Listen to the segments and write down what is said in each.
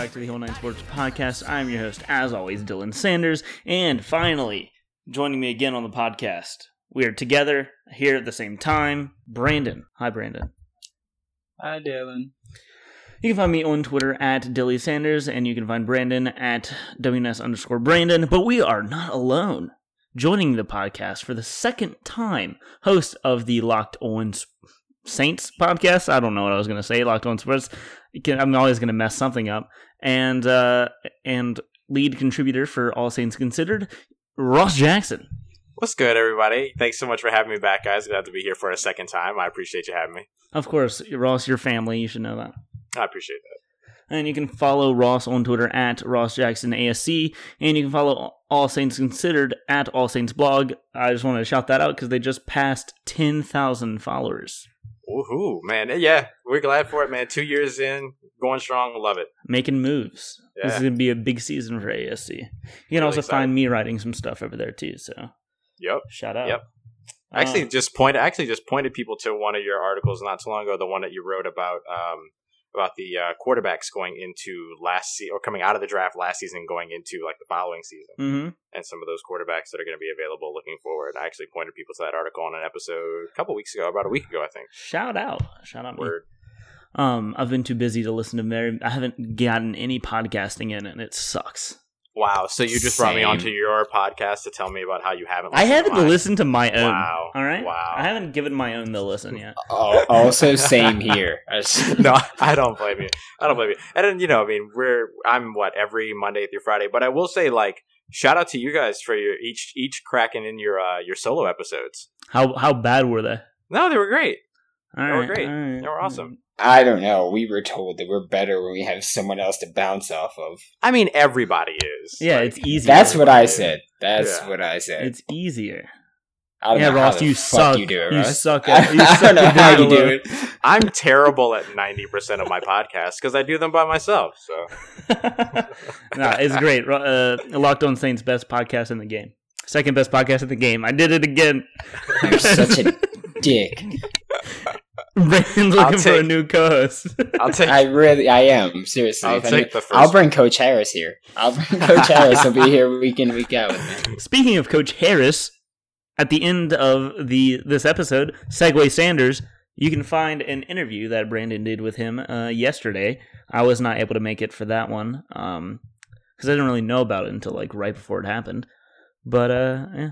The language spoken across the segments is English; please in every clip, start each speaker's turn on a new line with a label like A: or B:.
A: Hello, and welcome back to the Whole Nine Sports Podcast. I'm your host, as always, Dylan Sanders. And finally, joining me again on the podcast, we are together here at the same time. Brandon. Hi, Brandon.
B: Hi, Dylan.
A: You can find me on Twitter at Dilly Sanders, and you can find Brandon at WNS underscore Brandon. But we are not alone. Joining the podcast for the second time, host of the Locked On Saints podcast. I don't know what I was going to say. Locked On Sports. I'm always going to mess something up. And uh, and lead contributor for All Saints Considered, Ross Jackson.
C: What's good, everybody? Thanks so much for having me back, guys. Glad to be here for a second time. I appreciate you having me.
A: Of course, Ross, your family. You should know that.
C: I appreciate that.
A: And you can follow Ross on Twitter at Ross Jackson ASC, and you can follow All Saints Considered at All Saints Blog. I just wanted to shout that out because they just passed ten thousand followers.
C: Woohoo, man! Yeah, we're glad for it, man. Two years in, going strong. Love it.
A: Making moves. Yeah. This is gonna be a big season for ASC. You can really also excited. find me writing some stuff over there too. So,
C: yep.
A: Shout out.
C: Yep. I actually uh, just pointed. Actually, just pointed people to one of your articles not too long ago. The one that you wrote about um, about the uh, quarterbacks going into last season or coming out of the draft last season, going into like the following season,
A: mm-hmm.
C: and some of those quarterbacks that are going to be available looking forward. I actually pointed people to that article on an episode a couple weeks ago, about a week ago, I think.
A: Shout out, shout out,
C: word.
A: Me. Um, I've been too busy to listen to very. I haven't gotten any podcasting in, and it sucks.
C: Wow. So you just Same. brought me onto your podcast to tell me about how you haven't.
A: I haven't to listened to my own.
C: Wow.
A: All right.
C: Wow.
A: I haven't given my own the listen yet.
B: Oh, also, same here.
C: no, I don't blame you. I don't blame you. And then, you know, I mean, we're I'm what every Monday through Friday, but I will say, like, shout out to you guys for your each each cracking in your uh, your solo episodes.
A: How how bad were they?
C: No, they were great.
A: All
C: they
A: right,
C: were great.
A: Right.
C: They were awesome.
B: I don't know. We were told that we're better when we have someone else to bounce off of.
C: I mean, everybody is.
A: Yeah, like, it's easy.
B: That's what I said. That's yeah. what I said.
A: It's easier.
B: yeah,
A: Ross, you suck.
B: You, do it,
A: you
B: Ross.
A: suck. At, you
B: I
A: suck
B: don't know how you do it.
C: I'm terrible at ninety percent of my podcasts because I do them by myself. So,
A: nah, it's great. Uh, Locked On Saints best podcast in the game. Second best podcast in the game. I did it again.
B: You're such a dick.
A: Brandon's looking take, for a new co-host.
C: I'll take.
B: I really, I am seriously.
C: I'll take the first.
B: I'll bring Coach Harris here. I'll bring Coach Harris. He'll be here week in, week out with me.
A: Speaking of Coach Harris, at the end of the this episode, Segway Sanders, you can find an interview that Brandon did with him uh, yesterday. I was not able to make it for that one because um, I didn't really know about it until like right before it happened. But uh, yeah,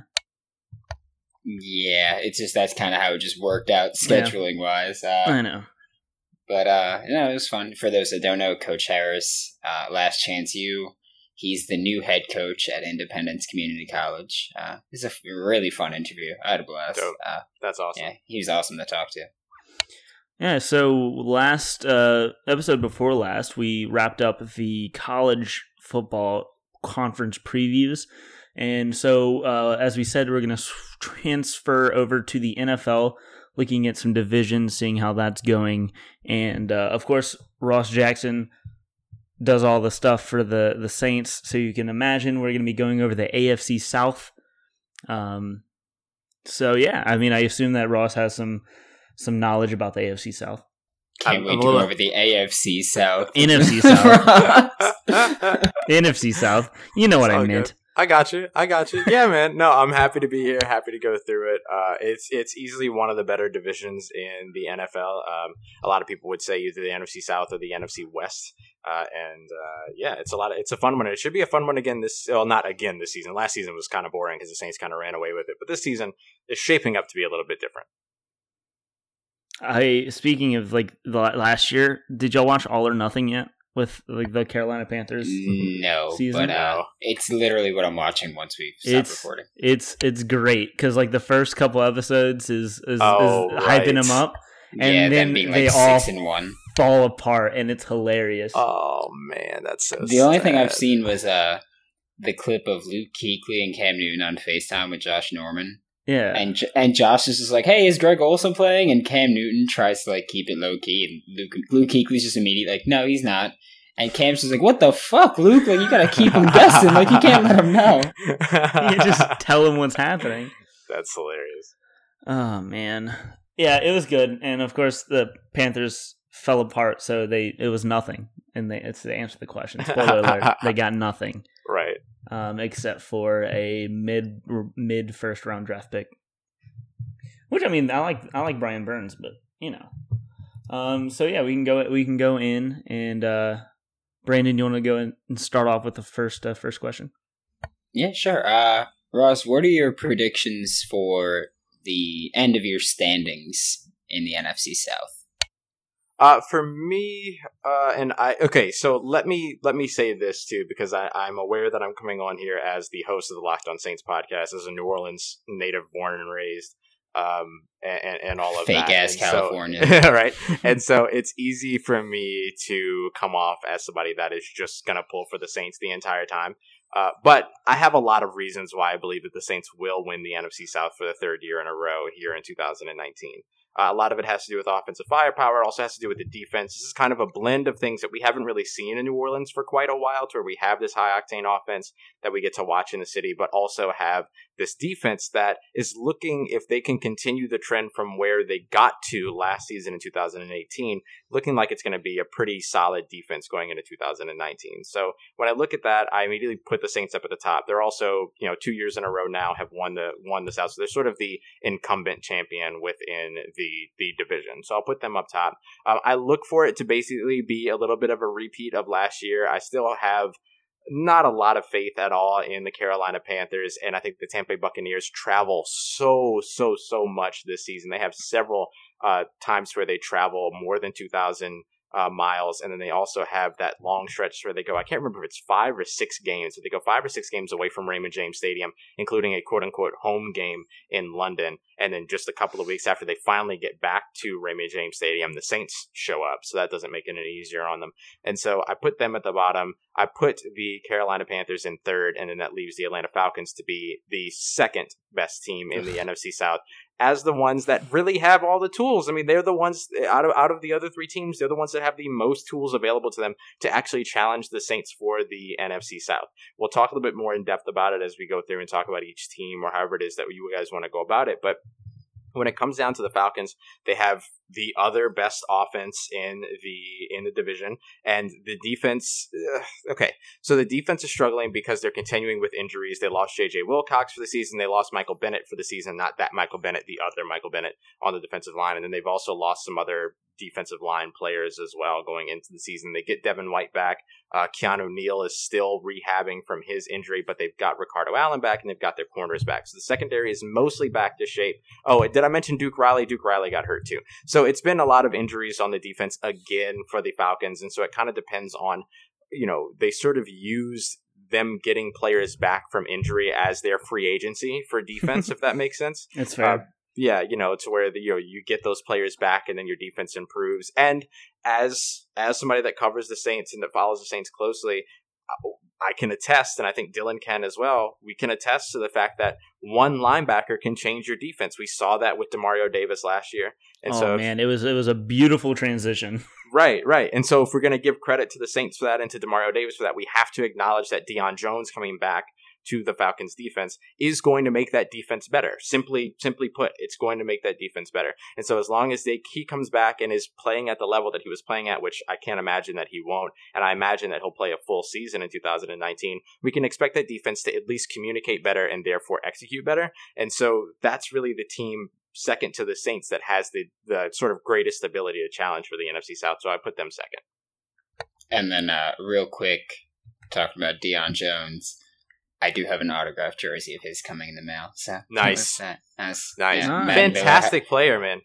B: yeah, it's just that's kind of how it just worked out scheduling yeah. wise. Uh,
A: I know.
B: But uh, no, it was fun. For those that don't know, Coach Harris, uh, Last Chance U, he's the new head coach at Independence Community College. Uh, it's a really fun interview. I had a blast. Uh,
C: That's awesome.
B: Yeah, he was awesome to talk to.
A: Yeah, so last uh, episode before last, we wrapped up the college football conference previews. And so, uh, as we said, we're going to transfer over to the NFL, looking at some divisions, seeing how that's going. And uh, of course, Ross Jackson does all the stuff for the, the Saints. So you can imagine we're going to be going over the AFC South. Um, so yeah, I mean, I assume that Ross has some some knowledge about the AFC South.
B: Can't wait to go over the AFC South.
A: NFC South. NFC South. You know what I meant.
C: I got you. I got you. Yeah, man. No, I'm happy to be here. Happy to go through it. Uh, it's it's easily one of the better divisions in the NFL. Um, a lot of people would say either the NFC South or the NFC West. Uh, and uh, yeah, it's a lot. Of, it's a fun one. It should be a fun one again. This well, not again this season. Last season was kind of boring because the Saints kind of ran away with it. But this season is shaping up to be a little bit different.
A: I speaking of like the last year, did y'all watch All or Nothing yet? With like the Carolina Panthers?
B: No,
A: season?
B: but uh, it's literally what I'm watching once we stop
A: it's,
B: recording.
A: It's it's great because like the first couple episodes is is,
C: oh,
A: is
C: right.
A: hyping them up, and
B: yeah,
A: then
B: being, like,
A: they all
B: and one.
A: fall apart, and it's hilarious.
C: Oh man, that's so.
B: The
C: sad.
B: only thing I've seen was uh the clip of Luke Kuechly and Cam Newton on Facetime with Josh Norman.
A: Yeah,
B: and and Josh is just like, "Hey, is Greg Olsen playing?" And Cam Newton tries to like keep it low key, and Luke Luke Kuechly's just immediately like, "No, he's not." And Cam's just like, "What the fuck, Luke? Like, you gotta keep him guessing. Like, you can't let him know.
A: you just tell him what's happening."
C: That's hilarious.
A: Oh man, yeah, it was good, and of course the Panthers fell apart, so they it was nothing. and they it's to answer to the question. Spoiler alert: they got nothing,
C: right?
A: Um, except for a mid mid first round draft pick. Which I mean, I like I like Brian Burns, but you know. Um, so yeah, we can go we can go in and uh, Brandon, you want to go and start off with the first uh, first question?
B: Yeah, sure. Uh, Ross, what are your predictions for the end of your standings in the NFC South?
C: Uh, for me, uh, and I okay, so let me let me say this too because I, I'm aware that I'm coming on here as the host of the Locked On Saints podcast as a New Orleans native, born and raised, um, and, and all of
B: fake
C: that.
B: ass
C: and
B: California,
C: so, right? and so it's easy for me to come off as somebody that is just gonna pull for the Saints the entire time. Uh, but I have a lot of reasons why I believe that the Saints will win the NFC South for the third year in a row here in 2019. Uh, a lot of it has to do with offensive firepower. It also has to do with the defense. This is kind of a blend of things that we haven't really seen in New Orleans for quite a while, to where we have this high octane offense that we get to watch in the city, but also have this defense that is looking, if they can continue the trend from where they got to last season in 2018, looking like it's going to be a pretty solid defense going into 2019. So when I look at that, I immediately put the Saints up at the top. They're also, you know, two years in a row now have won the won the South, so they're sort of the incumbent champion within the the division. So I'll put them up top. Um, I look for it to basically be a little bit of a repeat of last year. I still have not a lot of faith at all in the Carolina Panthers, and I think the Tampa Bay Buccaneers travel so so so much this season. They have several uh, times where they travel more than two thousand uh, miles, and then they also have that long stretch where they go. I can't remember if it's five or six games, but they go five or six games away from Raymond James Stadium, including a quote unquote home game in London. And then just a couple of weeks after they finally get back to Raymond James Stadium, the Saints show up, so that doesn't make it any easier on them. And so I put them at the bottom. I put the Carolina Panthers in third, and then that leaves the Atlanta Falcons to be the second best team in the NFC South as the ones that really have all the tools. I mean, they're the ones out of out of the other three teams, they're the ones that have the most tools available to them to actually challenge the Saints for the NFC South. We'll talk a little bit more in depth about it as we go through and talk about each team or however it is that you guys want to go about it. But when it comes down to the Falcons, they have the other best offense in the in the division, and the defense. Okay, so the defense is struggling because they're continuing with injuries. They lost J.J. Wilcox for the season. They lost Michael Bennett for the season. Not that Michael Bennett, the other Michael Bennett on the defensive line, and then they've also lost some other defensive line players as well going into the season. They get Devin White back. Uh, Keanu Neal is still rehabbing from his injury, but they've got Ricardo Allen back and they've got their corners back. So the secondary is mostly back to shape. Oh, did I mention Duke Riley? Duke Riley got hurt too. So it's been a lot of injuries on the defense again for the Falcons. And so it kind of depends on, you know, they sort of used them getting players back from injury as their free agency for defense, if that makes sense.
A: That's fair. Uh,
C: yeah, you know, to where the, you know you get those players back and then your defense improves. And as as somebody that covers the Saints and that follows the Saints closely, I can attest, and I think Dylan can as well. We can attest to the fact that one linebacker can change your defense. We saw that with Demario Davis last year.
A: And oh so if, man, it was it was a beautiful transition.
C: Right, right. And so if we're going to give credit to the Saints for that and to Demario Davis for that, we have to acknowledge that Deion Jones coming back to the Falcons defense is going to make that defense better. Simply simply put, it's going to make that defense better. And so as long as they he comes back and is playing at the level that he was playing at, which I can't imagine that he won't, and I imagine that he'll play a full season in 2019, we can expect that defense to at least communicate better and therefore execute better. And so that's really the team second to the Saints that has the the sort of greatest ability to challenge for the NFC South. So I put them second.
B: And then uh, real quick, talking about Deion Jones. I do have an autographed jersey of his coming in the mail. So
C: nice, nice, nice, yeah, fantastic had, player, man.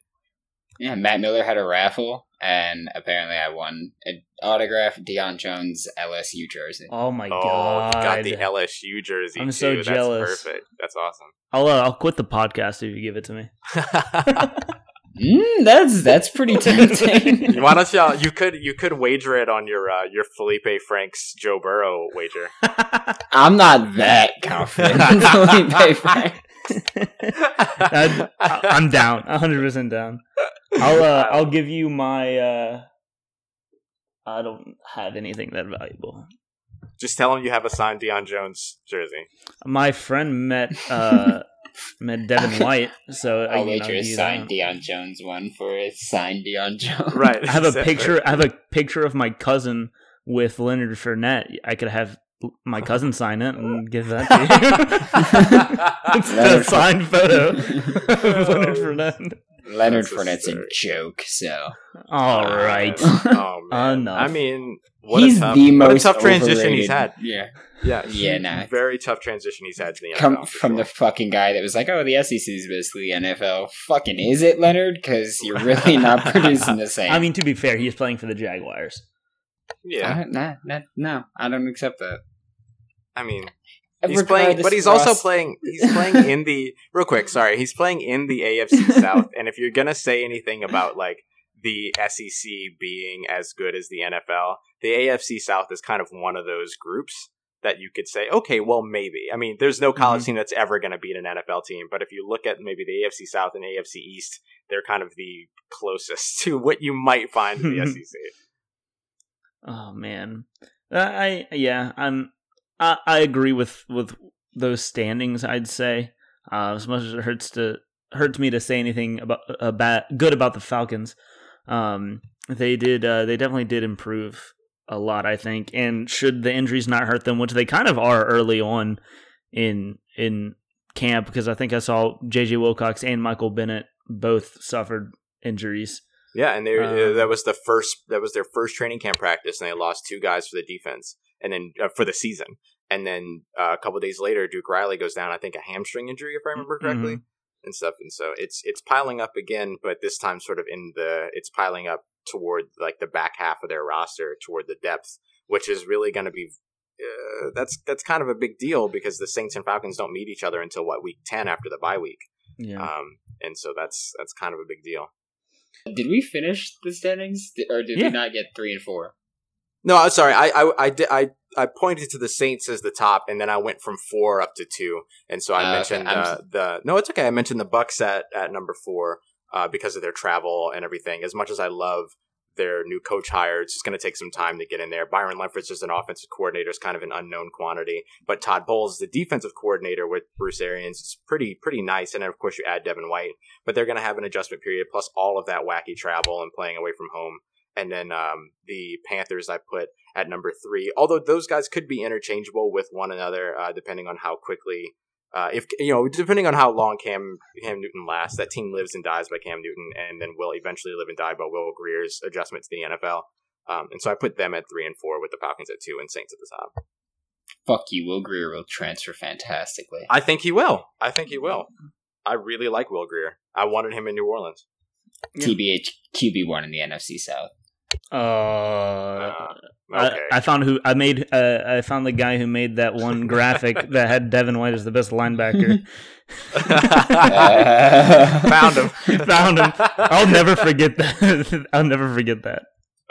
B: Yeah, Matt Miller had a raffle, and apparently I won an autographed Deion Jones LSU jersey.
A: Oh my oh, god!
C: got the LSU jersey.
A: I'm too. so jealous.
C: That's perfect. That's awesome.
A: I'll uh, I'll quit the podcast if you give it to me.
B: Mm, that's that's pretty tempting.
C: Why don't you? You could you could wager it on your uh, your Felipe Franks Joe Burrow wager.
B: I'm not that confident. Felipe Franks.
A: I, am down, 100 percent down. I'll uh, I'll give you my. Uh, I don't have anything that valuable.
C: Just tell him you have a signed Deion Jones jersey.
A: My friend met uh, met Devin White, so
B: I'll wait for a signed uh, Deion Jones one for a signed Deion Jones.
C: Right.
A: I have a picture. I have a picture of my cousin with Leonard Fournette, I could have my cousin sign it and give that to you. it's a signed photo of Leonard Fournette.
B: Leonard Fournette's a joke, so.
A: All uh, right.
C: oh man.
A: Enough.
C: I mean, what
B: he's
C: a tough,
B: the
C: what a
B: most
C: tough transition
B: overrated-
C: he's had.
B: Yeah,
C: Yeah,
B: Yeah, nah.
C: Very tough transition he's had to the NFL.
B: come
C: for
B: from the fucking guy that was like, "Oh, the SEC is basically the NFL." Fucking is it, Leonard? Because you're really not producing the same.
A: I mean, to be fair, he's playing for the Jaguars.
C: yeah.
B: I- nah, nah, no, I don't accept that.
C: I mean, he's playing, but he's also playing. He's playing in the real quick. Sorry, he's playing in the AFC South. And if you're gonna say anything about like the SEC being as good as the NFL, the AFC South is kind of one of those groups that you could say, okay, well, maybe. I mean, there's no college
A: Mhm.
C: team that's ever going to beat an NFL team, but if you look at maybe the AFC South and AFC East, they're kind of the closest to what you might find in the SEC.
A: Oh man, I yeah, I'm I, I agree with with those standings. I'd say uh, as much as it hurts to hurts me to say anything about about good about the Falcons. Um, they did uh, they definitely did improve a lot, I think. And should the injuries not hurt them, which they kind of are early on in in camp, because I think I saw JJ Wilcox and Michael Bennett both suffered injuries.
C: Yeah, and they
A: Um,
C: that was the first that was their first training camp practice, and they lost two guys for the defense, and then uh, for the season, and then uh, a couple days later, Duke Riley goes down. I think a hamstring injury, if I remember correctly, and stuff. And so it's it's piling up again, but this time sort of in the it's piling up toward like the back half of their roster, toward the depth, which is really going to be. Uh, that's that's kind of a big deal because the Saints and Falcons don't meet each other until what week ten after the bye week,
A: Yeah.
C: um, and so that's that's kind of a big deal.
B: Did we finish the standings, or did
A: Yeah.
B: we not get three and four?
C: No, I'm sorry. I I I, did, I I pointed to the Saints as the top, and then I went from four up to two, and so I
B: Uh,
C: mentioned
B: I'm
C: uh, the. No, it's okay. I mentioned the Bucks at at number four uh, because of their travel and everything. As much as I love their new coach hire, it's just going to take some time to get in there. Byron Leftwich as an offensive coordinator is kind of an unknown quantity, but Todd Bowles, the defensive coordinator with Bruce Arians, is pretty pretty nice. And then of course you add Devin White, but they're going to have an adjustment period plus all of that wacky travel and playing away from home. And then um, the Panthers I put at number three. Although those guys could be interchangeable with one another, uh, depending on how quickly, uh, if you know, depending on how long Cam Cam Newton lasts. That team lives and dies by Cam Newton, and then will eventually live and die by Will Grier's adjustment to the NFL. Um, and so I put them at three and four, with the Falcons at two and Saints at the top.
B: Fuck you, Will Grier will transfer fantastically.
C: I think he will. I think he will. I really like Will Grier. I wanted him in New Orleans.
A: Yeah.
B: TBH QB one in the NFC South.
A: Uh,
C: Uh, okay.
A: I, I found who I made. Uh, I found the guy who made that one graphic that had Devin White as the best linebacker.
C: Found him.
A: Found him. I'll never forget that. I'll never forget that.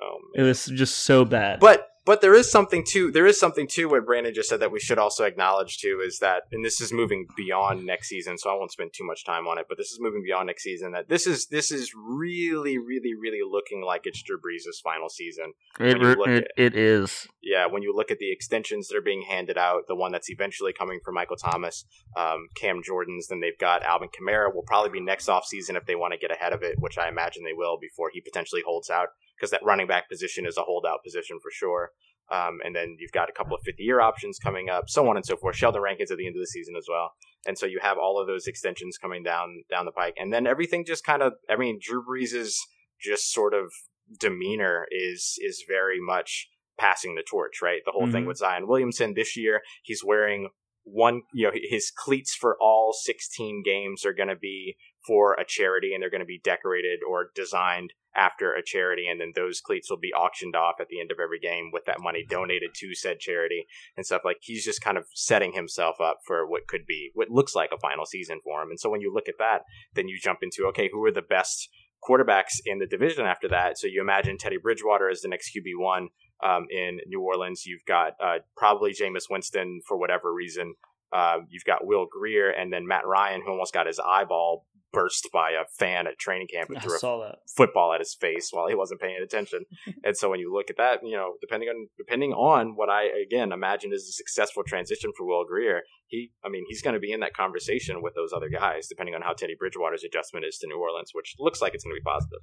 C: Oh,
A: It was just so bad.
C: But but there is something too. There is something too. What Brandon just said that we should also acknowledge too is that, and this is moving beyond next season. So I won't spend too much time on it. But this is moving beyond next season. That this is this is really really really looking like it's Drew Brees' final season.
A: it,
C: when you look
A: it, it is.
C: Yeah, when you look at the extensions that are being handed out, the one that's eventually coming for Michael Thomas, um, Cam Jordan's, then they've got Alvin Kamara. Will probably be next offseason if they want to get ahead of it, which I imagine they will before he potentially holds out because that running back position is a holdout position for sure. Um, and then you've got a couple of 50 year options coming up, so on and so forth. Sheldon Rankins at the end of the season as well. And so you have all of those extensions coming down down the pike. And then everything just kind of, I mean, Drew Brees's just sort of demeanor is is very much passing the torch, right? The whole thing
A: Mhm.
C: with Zion Williamson this year, he's wearing one, you know, his cleats for all 16 games are going to be for a charity and they're going to be decorated or designed after a charity. And then those cleats will be auctioned off at the end of every game with that money donated to said charity and stuff. Like he's just kind of setting himself up for what could be, what looks like a final season for him. And so when you look at that, then you jump into, okay, who are the best quarterbacks in the division after that? So you imagine Teddy Bridgewater as the next QB1 um, in New Orleans. You've got uh, probably Jameis Winston for whatever reason. Uh, you've got Will Grier and then Matt Ryan, who almost got his eyeball burst by a fan at training camp and
A: I
C: threw a
A: that.
C: football at his face while he wasn't paying attention. and so when you look at that, you know, depending on depending on what I again imagine is a successful transition for Will Grier, he I mean, he's going to be in that conversation with those other guys, depending on how Teddy Bridgewater's adjustment is to New Orleans, which looks like it's going to be positive.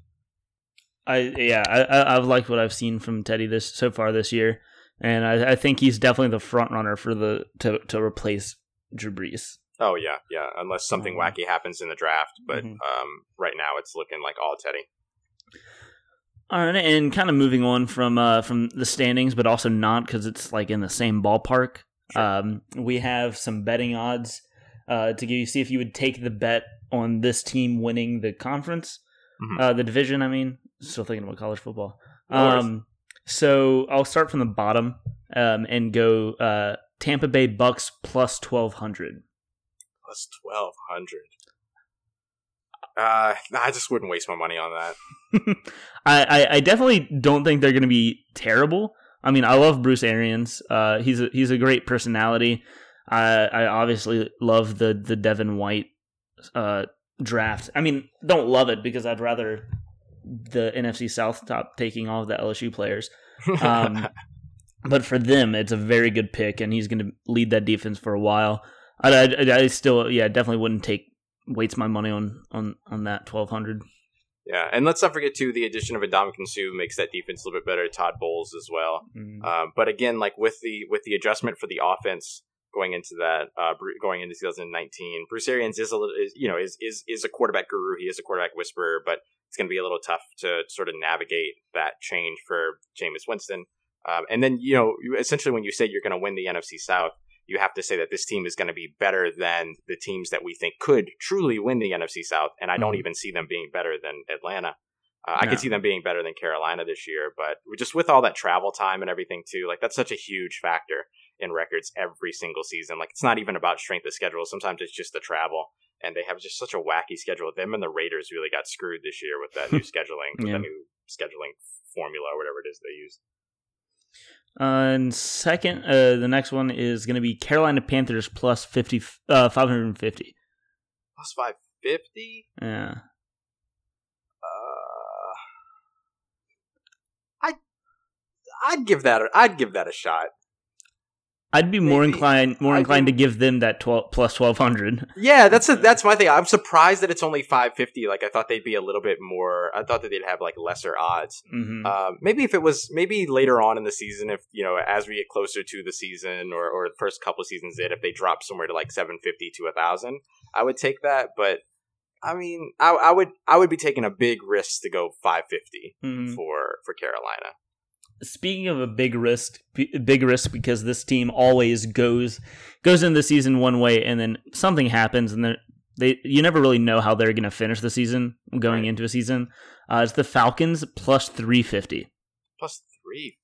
A: I yeah, I, I I've liked what I've seen from Teddy this so far this year, and I, I think he's definitely the front runner for the to to replace Drew Brees.
C: Oh yeah, yeah. Unless something
A: Mhm.
C: wacky happens in the draft, but
A: Mhm.
C: um, right now it's looking like all Teddy.
A: All right, and kind of moving on from uh, from the standings, but also not because it's like in the same ballpark.
C: Sure.
A: Um, we have some betting odds uh, to give you see if you would take the bet on this team winning the conference,
C: Mhm.
A: uh, the division. I mean, still thinking about college football. Um, so I'll start from the bottom um, and go uh, Tampa Bay Bucks plus twelve hundred.
C: Plus twelve hundred. Uh, I just wouldn't waste my money on that.
A: I, I, I definitely don't think they're going to be terrible. I mean, I love Bruce Arians. Uh, he's a, he's a great personality. I I obviously love the the Devin White uh, draft. I mean, don't love it because I'd rather the NFC South top taking all of the LSU players. Um, but for them, it's a very good pick, and he's going to lead that defense for a while. I, I, I still, yeah, definitely wouldn't take waste my money on on on that twelve hundred.
C: yeah, and let's not forget too the addition of Adam Sue makes that defense a little bit better. Todd Bowles as well.
A: Mm.
C: Um, but again, like with the with the adjustment for the offense going into that uh, going into 2019, Bruce Arians is a little is, you know is is is a quarterback guru. He is a quarterback whisperer, but it's going to be a little tough to sort of navigate that change for Jameis Winston. Um, and then you know essentially when you say you're going to win the NFC South, you have to say that this team is going to be better than the teams that we think could truly win the NFC South. And I don't
A: Mhm.
C: even see them being better than Atlanta. Uh, I could see them being better than Carolina this year, but just with all that travel time and everything too, like that's such a huge factor in records every single season. Like it's not even about strength of schedule. Sometimes it's just the travel, and they have just such a wacky schedule. Them and the Raiders really got screwed this year with that new scheduling, with
A: Yeah.
C: the new scheduling formula or whatever it is they used.
A: Uh, and second, uh, the next one is going to be Carolina Panthers plus 50, uh, 550.
C: Plus five fifty.
A: Yeah.
C: Uh, I I'd give that a, I'd give that a shot.
A: I'd be more
C: Maybe.
A: inclined more inclined to give them that 12 plus 1200.
C: Yeah, that's a, that's my thing. I'm surprised that it's only 550. Like I thought they'd be a little bit more. I thought that they'd have like lesser odds.
A: Mm-hmm.
C: Um, maybe if it was maybe later on in the season, if you know, as we get closer to the season or or the first couple of seasons, did if they drop somewhere to like 750 to a thousand, I would take that. But I mean, I, I would I would be taking a big risk to go 550
A: Mhm.
C: for for Carolina.
A: Speaking of a big risk, big risk because this team always goes goes into the season one way and then something happens and then they you never really know how they're going to finish the season going
C: Right.
A: into a season. Uh, it's the Falcons plus 350.
C: Plus 350.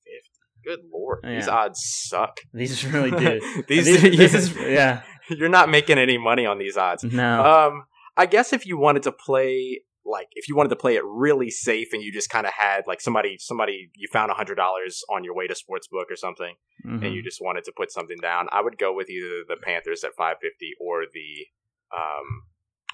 C: Good lord, these odds suck.
A: These really do.
C: these,
A: These- this is yeah.
C: you're not making any money on these odds.
A: No.
C: Um, I guess if you wanted to play, like, if you wanted to play it really safe, and you just kind of had like somebody, somebody you found a hundred dollars on your way to sportsbook or something,
A: Mhm.
C: and you just wanted to put something down, I would go with either the Panthers at five fifty or the, um,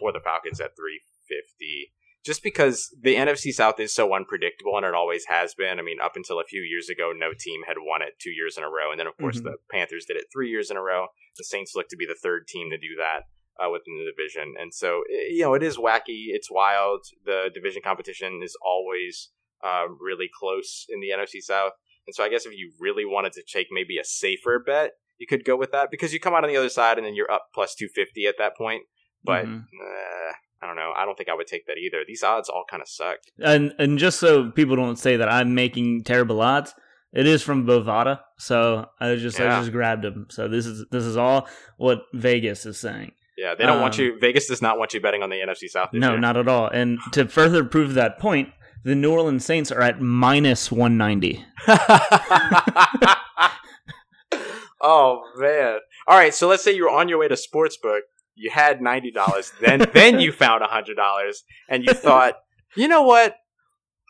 C: or the Falcons at three fifty. Just because the NFC South is so unpredictable, and it always has been. I mean, up until a few years ago, no team had won it two years in a row, and then of course
A: Mhm.
C: the Panthers did it three years in a row. The Saints look to be the third team to do that uh, within the division. And so, you know, it is wacky. It's wild. The division competition is always uh, really close in the NFC South. And so, I guess if you really wanted to take maybe a safer bet, you could go with that because you come out on the other side and then you're up plus 250 at that point. But
A: Mhm.
C: uh, I don't know. I don't think I would take that either. These odds all kind of suck.
A: and and just so people don't say that I'm making terrible odds, it is from Bovada, so I just I just grabbed them. So this is this is all what Vegas is saying.
C: Yeah, they don't want
A: Um,
C: you. Vegas does not want you betting on the NFC South.
A: No,
C: year.
A: not at all. And to further prove that point, the New Orleans Saints are at minus 190.
C: oh man! All right, so let's say you were on your way to sportsbook. You had ninety dollars, then then you found hundred dollars, and you thought, you know what?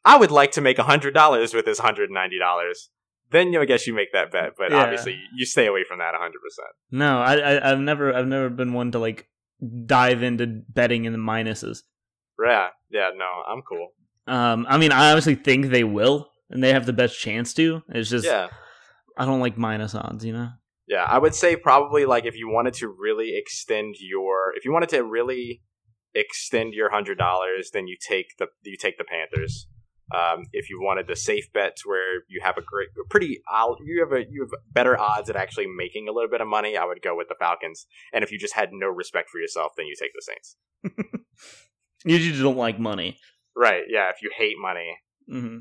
C: I would like to make hundred dollars with this hundred ninety dollars. Then you know, I guess you make that bet, but
A: Yeah.
C: obviously you stay away from that hundred percent.
A: No, I, I I've never I've never been one to like dive into betting in the minuses.
C: Yeah, yeah, no, I'm cool.
A: Um, I mean, I obviously think they will, and they have the best chance to. It's just
C: Yeah,
A: I don't like minus odds, you know.
C: yeah. I would say probably like if you wanted to really extend your, if you wanted to really extend your hundred dollars, then you take the you take the Panthers. Um, if you wanted the safe bets where you have a great, pretty, you have a you have better odds at actually making a little bit of money, I would go with the Falcons. And if you just had no respect for yourself, then you take the Saints.
A: you just don't like money,
C: right? Yeah. If you hate money,
A: mm-hmm.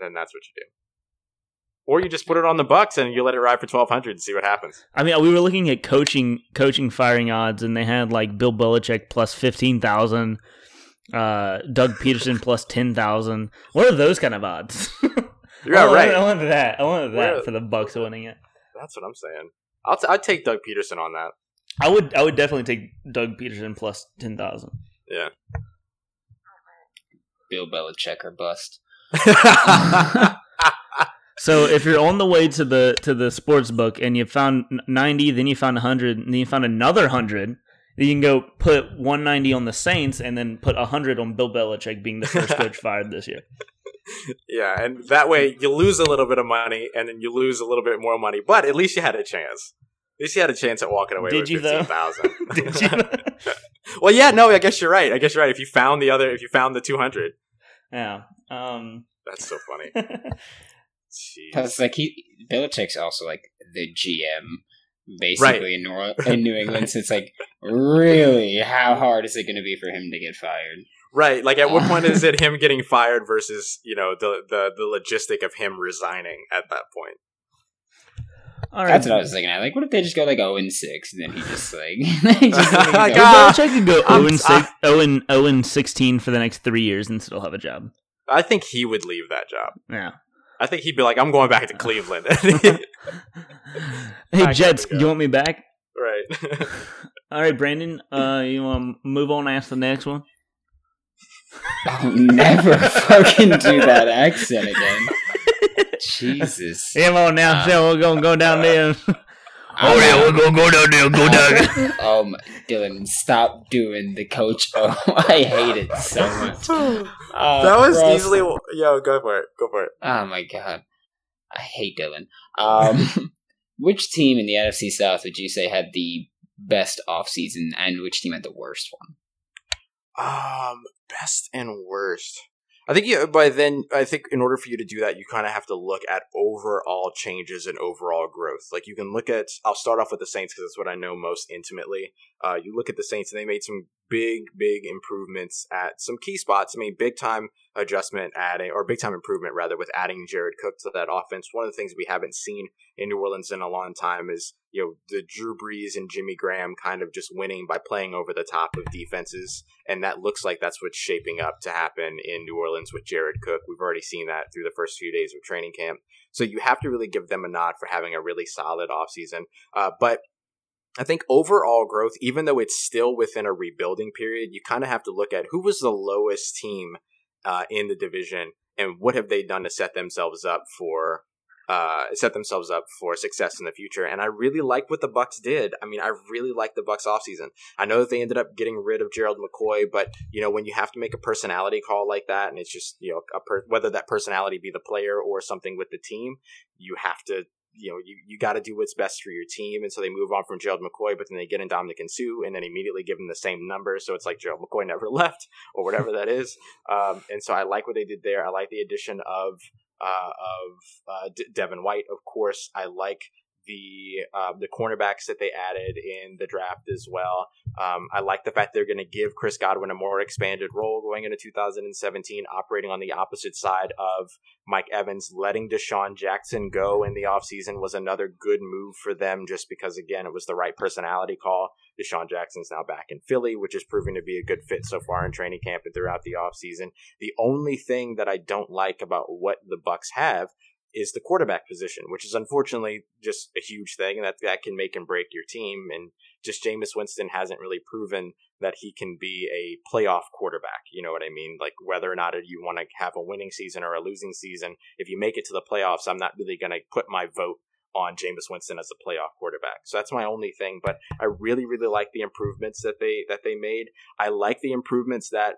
C: then that's what you do. Or you just put it on the Bucks and you let it ride for twelve hundred and see what happens.
A: I mean, we were looking at coaching coaching firing odds, and they had like Bill Belichick plus fifteen thousand, uh, Doug Pederson plus ten thousand. What are those kind of odds?
C: Yeah,
A: I
C: right.
A: I wanted that. I wanted that for the Bucks winning it.
C: That's what I'm saying. I'll t- I'd take Doug Pederson on that.
A: I would. I would definitely take Doug Pederson plus ten thousand.
C: Yeah.
B: Bill Belichick or bust.
A: So if you're on the way to the to the sports book and you found 90, then you found 100, and then you found another 100, then you can go put 190 on the Saints and then put 100 on Bill Belichick being the first coach fired this year.
C: yeah, and that way you lose a little bit of money and then you lose a little bit more money, but at least you had a chance. At least you had a chance at walking away
A: Did
C: with
A: you,
C: fifteen thousand.
A: Did you?
C: well, yeah, no, I guess you're right. I guess you're right. If you found the other, if you found the two hundred,
A: yeah. Um,
C: that's so funny. Jeez.
B: Plus, like he Belichick's also like the GM, basically in, Nor- in New England. so it's like, really, how hard is it going to be for him to get fired?
C: Right. Like, at what point is it him getting fired versus you know the the the logistic of him resigning at that point?
A: all right.
B: That's what I was thinking. I like, what if they just go like zero and six, and then he just like, he just doesn't
C: Like,
B: go.
C: ah,
A: Bill could go 0 and 6, 0 and 0 and 16 for the next three years and still have a job.
C: I think he would leave that job.
A: Yeah.
C: I think he'd be like, "I'm going back to Cleveland."
A: hey,
C: I
A: Jets,
C: gotta
A: you want me back?
C: right.
A: All right, Brandon, uh, you want to move on and ask the next one?
B: I'll never fucking do that accent again. Jesus.
A: Come on now,
B: Uh,
A: so we're going to go down there.
B: I'm
A: yeah,
B: out.
A: we're going to go down there, go down
B: Oh my, Dylan, stop doing the coach. Oh, I hate it so much. Oh,
C: that was
B: gross.
C: easily. Yo, go for it. Go for it.
B: Oh my god, I hate Dylan. Um, which team in the NFC South would you say had the best offseason and which team had the worst one?
C: Um, best and worst. I think you, by then, I think in order for you to do that, you kind of have to look at overall changes and overall growth. Like you can look at, I'll start off with the Saints because that's what I know most intimately. Uh, you look at the Saints and they made some big, big improvements at some key spots. I mean, big time adjustment adding, or big time improvement rather, with adding Jared Cook to that offense. One of the things we haven't seen in New Orleans in a long time is, you know, the Drew Brees and Jimmy Graham kind of just winning by playing over the top of defenses. And that looks like that's what's shaping up to happen in New Orleans with Jared Cook. We've already seen that through the first few days of training camp. So you have to really give them a nod for having a really solid offseason. Uh, but I think overall growth, even though it's still within a rebuilding period, you kind of have to look at who was the lowest team uh, in the division and what have they done to set themselves up for uh, set themselves up for success in the future. And I really like what the Bucks did. I mean, I really like the Bucks offseason. I know that they ended up getting rid of Gerald McCoy, but you know, when you have to make a personality call like that, and it's just you know, per- whether that personality be the player or something with the team, you have to. You know, you, you got to do what's best for your team. And so they move on from Gerald McCoy, but then they get in Ndamukong Suh and then immediately give him the same number. So it's like Gerald McCoy never left or whatever that is. Um, and so I like what they did there. I like the addition of uh, of uh, D- Devin White, of course. I like the uh, the cornerbacks that they added in the draft as well. Um, I like the fact they're going to give Chris Godwin a more expanded role going into 2017, operating on the opposite side of Mike Evans. Letting DeSean Jackson go in the offseason was another good move for them just because, again, it was the right personality call. DeSean Jackson's now back in Philly, which is proving to be a good fit so far in training camp and throughout the offseason. The only thing that I don't like about what the Bucks have is the quarterback position, which is unfortunately just a huge thing, and that that can make and break your team. And just Jameis Winston hasn't really proven that he can be a playoff quarterback. You know what I mean? Like whether or not you want to have a winning season or a losing season, if you make it to the playoffs, I'm not really going to put my vote on Jameis Winston as a playoff quarterback. So that's my only thing. But I really, really like the improvements that they that they made. I like the improvements that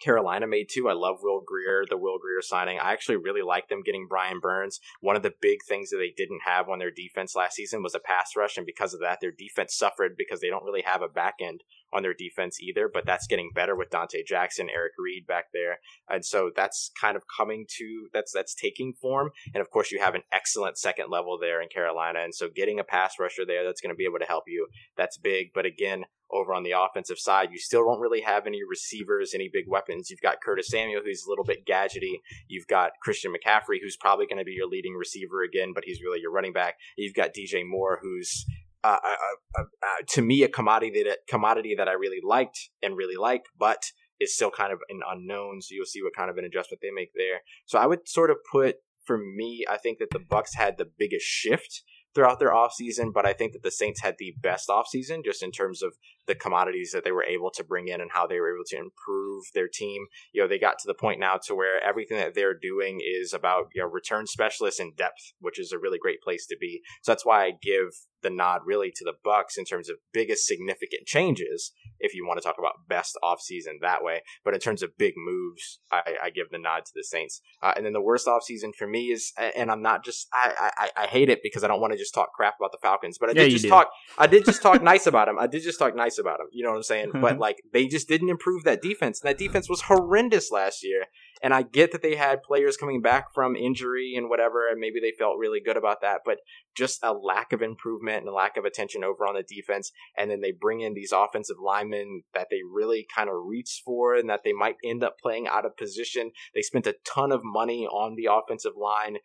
C: Carolina made too. I love Will Grier, the Will Grier signing. I actually really like them getting Brian Burns. One of the big things that they didn't have on their defense last season was a pass rush, and because of that, their defense suffered because they don't really have a back end on their defense either, but that's getting better with Donte Jackson, Eric Reid back there. And so that's kind of coming to that's that's taking form. And of course you have an excellent second level there in Carolina. And so getting a pass rusher there that's going to be able to help you, that's big. But again, over on the offensive side, you still don't really have any receivers, any big weapons. You've got Curtis Samuel, who's a little bit gadgety. You've got Christian McCaffrey, who's probably going to be your leading receiver again, but he's really your running back. You've got DJ Moore, who's uh, uh, uh, uh, to me a commodity that commodity that I really liked and really like, but is still kind of an unknown. So you'll see what kind of an adjustment they make there. So I would sort of put for me, I think that the Bucks had the biggest shift throughout their offseason, but I think that the Saints had the best offseason just in terms of the commodities that they were able to bring in and how they were able to improve their team. You know, they got to the point now to where everything that they're doing is about, you know, return specialists in depth, which is a really great place to be. So that's why I give the nod really to the Bucks in terms of biggest significant changes if you want to talk about best offseason that way. But in terms of big moves, I, I give the nod to the Saints. Uh, and then the worst offseason for me is, and I'm not just, I, I, I hate it because I don't want to just talk crap about the Falcons, but I did yeah, just talk, I did just talk nice about them. I did just talk nice about them. You know what I'm saying? Mm-hmm. But like, they just didn't improve that defense. And that defense was horrendous last year. And I get that they had players coming back from injury and whatever, and maybe they felt really good about that, but just a lack of improvement and a lack of attention over on the defense. And then they bring in these offensive linemen that they really kind of reach for and that they might end up playing out of position. They spent a ton of money on the offensive line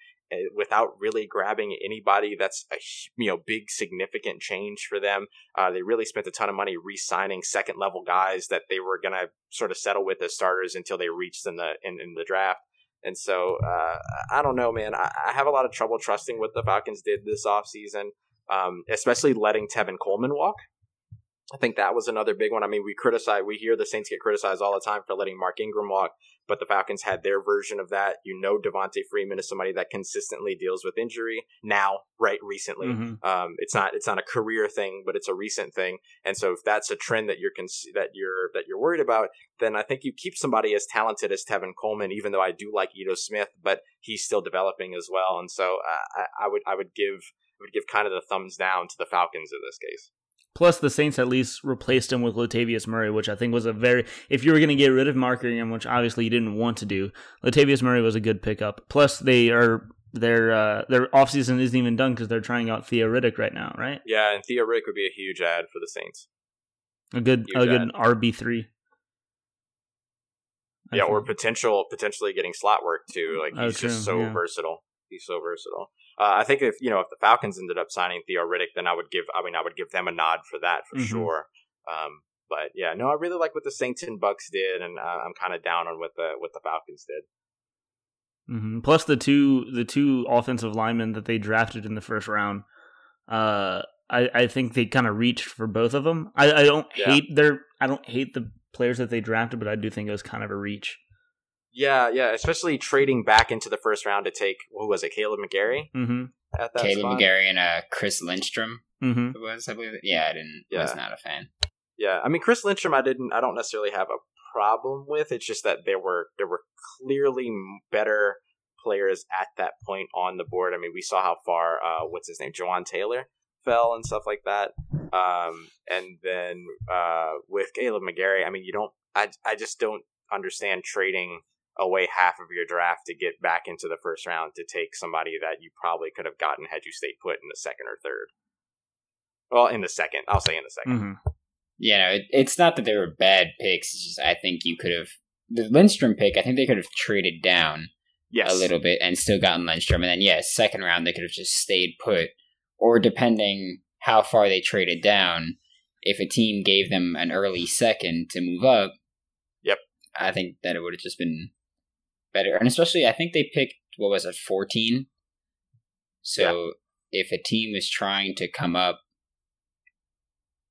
C: without really grabbing anybody that's a you know big significant change for them. Uh, they really spent a ton of money re-signing second level guys that they were gonna sort of settle with as starters until they reached in the in, in the draft. And so uh, I don't know, man. I, I, have a lot of trouble trusting what the Falcons did this offseason, um, especially letting Tevin Coleman walk. I think that was another big one. I mean, we criticize, we hear the Saints get criticized all the time for letting Mark Ingram walk, but the Falcons had their version of that. You know, Devonta Freeman is somebody that consistently deals with injury now, right? Recently, mm-hmm. um, it's not it's not a career thing, but it's a recent thing. And so, if that's a trend that you're cons- that you're that you're worried about, then I think you keep somebody as talented as Tevin Coleman. Even though I do like Ito Smith, but he's still developing as well. And so, uh, I, I would I would give I would give kind of the thumbs down to the Falcons in this case.
A: Plus, the Saints at least replaced him with Latavius Murray, which I think was a very. If you were going to get rid of Mark Ingram, which obviously you didn't want to do, Latavius Murray was a good pickup. Plus, they are their uh, their offseason isn't even done because they're trying out Theo Riddick right now, right?
C: Yeah, and Theo Riddick would be a huge ad for the Saints.
A: A good huge a good RB three.
C: Yeah, or potential potentially getting slot work too. Like oh, he's oh, just so yeah. versatile. He's so versatile. Uh, I think if you know if the Falcons ended up signing Theo Riddick, then I would give. I mean, I would give them a nod for that for mm-hmm. sure. Um, but yeah, no, I really like what the Saints and Bucks did, and uh, I'm kind of down on what the what the Falcons did.
A: Mm-hmm. Plus the two the two offensive linemen that they drafted in the first round. Uh, I I think they kind of reached for both of them. I I don't yeah. hate their I don't hate the players that they drafted, but I do think it was kind of a reach.
C: Yeah, yeah, especially trading back into the first round to take who was it, Kaleb McGary?
A: Mm-hmm.
B: At that Kaleb spot? McGary and uh, Chris Lindstrom. Mm-hmm. was I believe. Yeah, I didn't. Yeah. was not a fan.
C: Yeah, I mean Chris Lindstrom, I didn't. I don't necessarily have a problem with. It's just that there were there were clearly better players at that point on the board. I mean, we saw how far uh, what's his name, Jawaan Taylor fell and stuff like that. Um, and then uh, with Kaleb McGary, I mean, you don't. I I just don't understand trading away half of your draft to get back into the first round to take somebody that you probably could have gotten had you stayed put in the second or third. Well, in the second, I'll say in the 2nd mm-hmm.
B: Yeah, no, it, it's not that they were bad picks. It's just I think you could have the Lindstrom pick. I think they could have traded down yes. a little bit and still gotten Lindstrom, and then yes, yeah, second round they could have just stayed put, or depending how far they traded down, if a team gave them an early second to move up,
C: yep,
B: I think that it would have just been better. And especially, I think they picked, what was it, 14? So yeah. if a team is trying to come up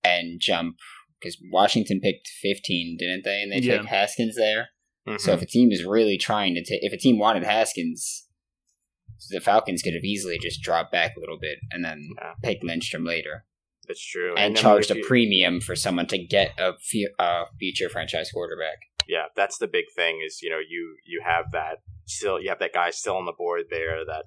B: and jump, because Washington picked 15, didn't they? And they yeah. took Haskins there. Mm-hmm. So if a team is really trying to take, if a team wanted Haskins, the Falcons could have easily just dropped back a little bit and then yeah. picked Lindstrom later.
C: That's true.
B: And, and charged a you... premium for someone to get a, a future franchise quarterback
C: yeah, that's the big thing is, you know, you you have that still you have that guy still on the board there that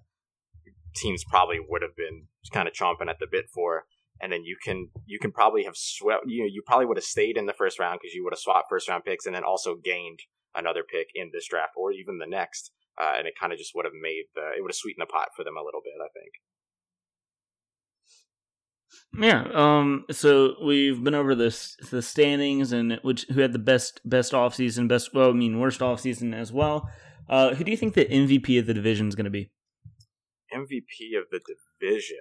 C: teams probably would have been kind of chomping at the bit for. and then you can you can probably have swept. You know, you probably would have stayed in the first round because you would have swapped first round picks, and then also gained another pick in this draft or even the next. Uh, and it kind of just would have made the it would have sweetened the pot for them a little bit. I think.
A: Yeah. Um. So we've been over this the standings and which who had the best best off season, best well, I mean worst off season as well. Uh, who do you think the MVP of the division is going to be?
C: MVP of the division.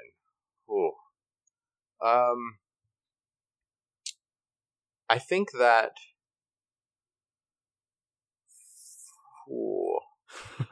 C: Ooh. Um. I think that. Ooh.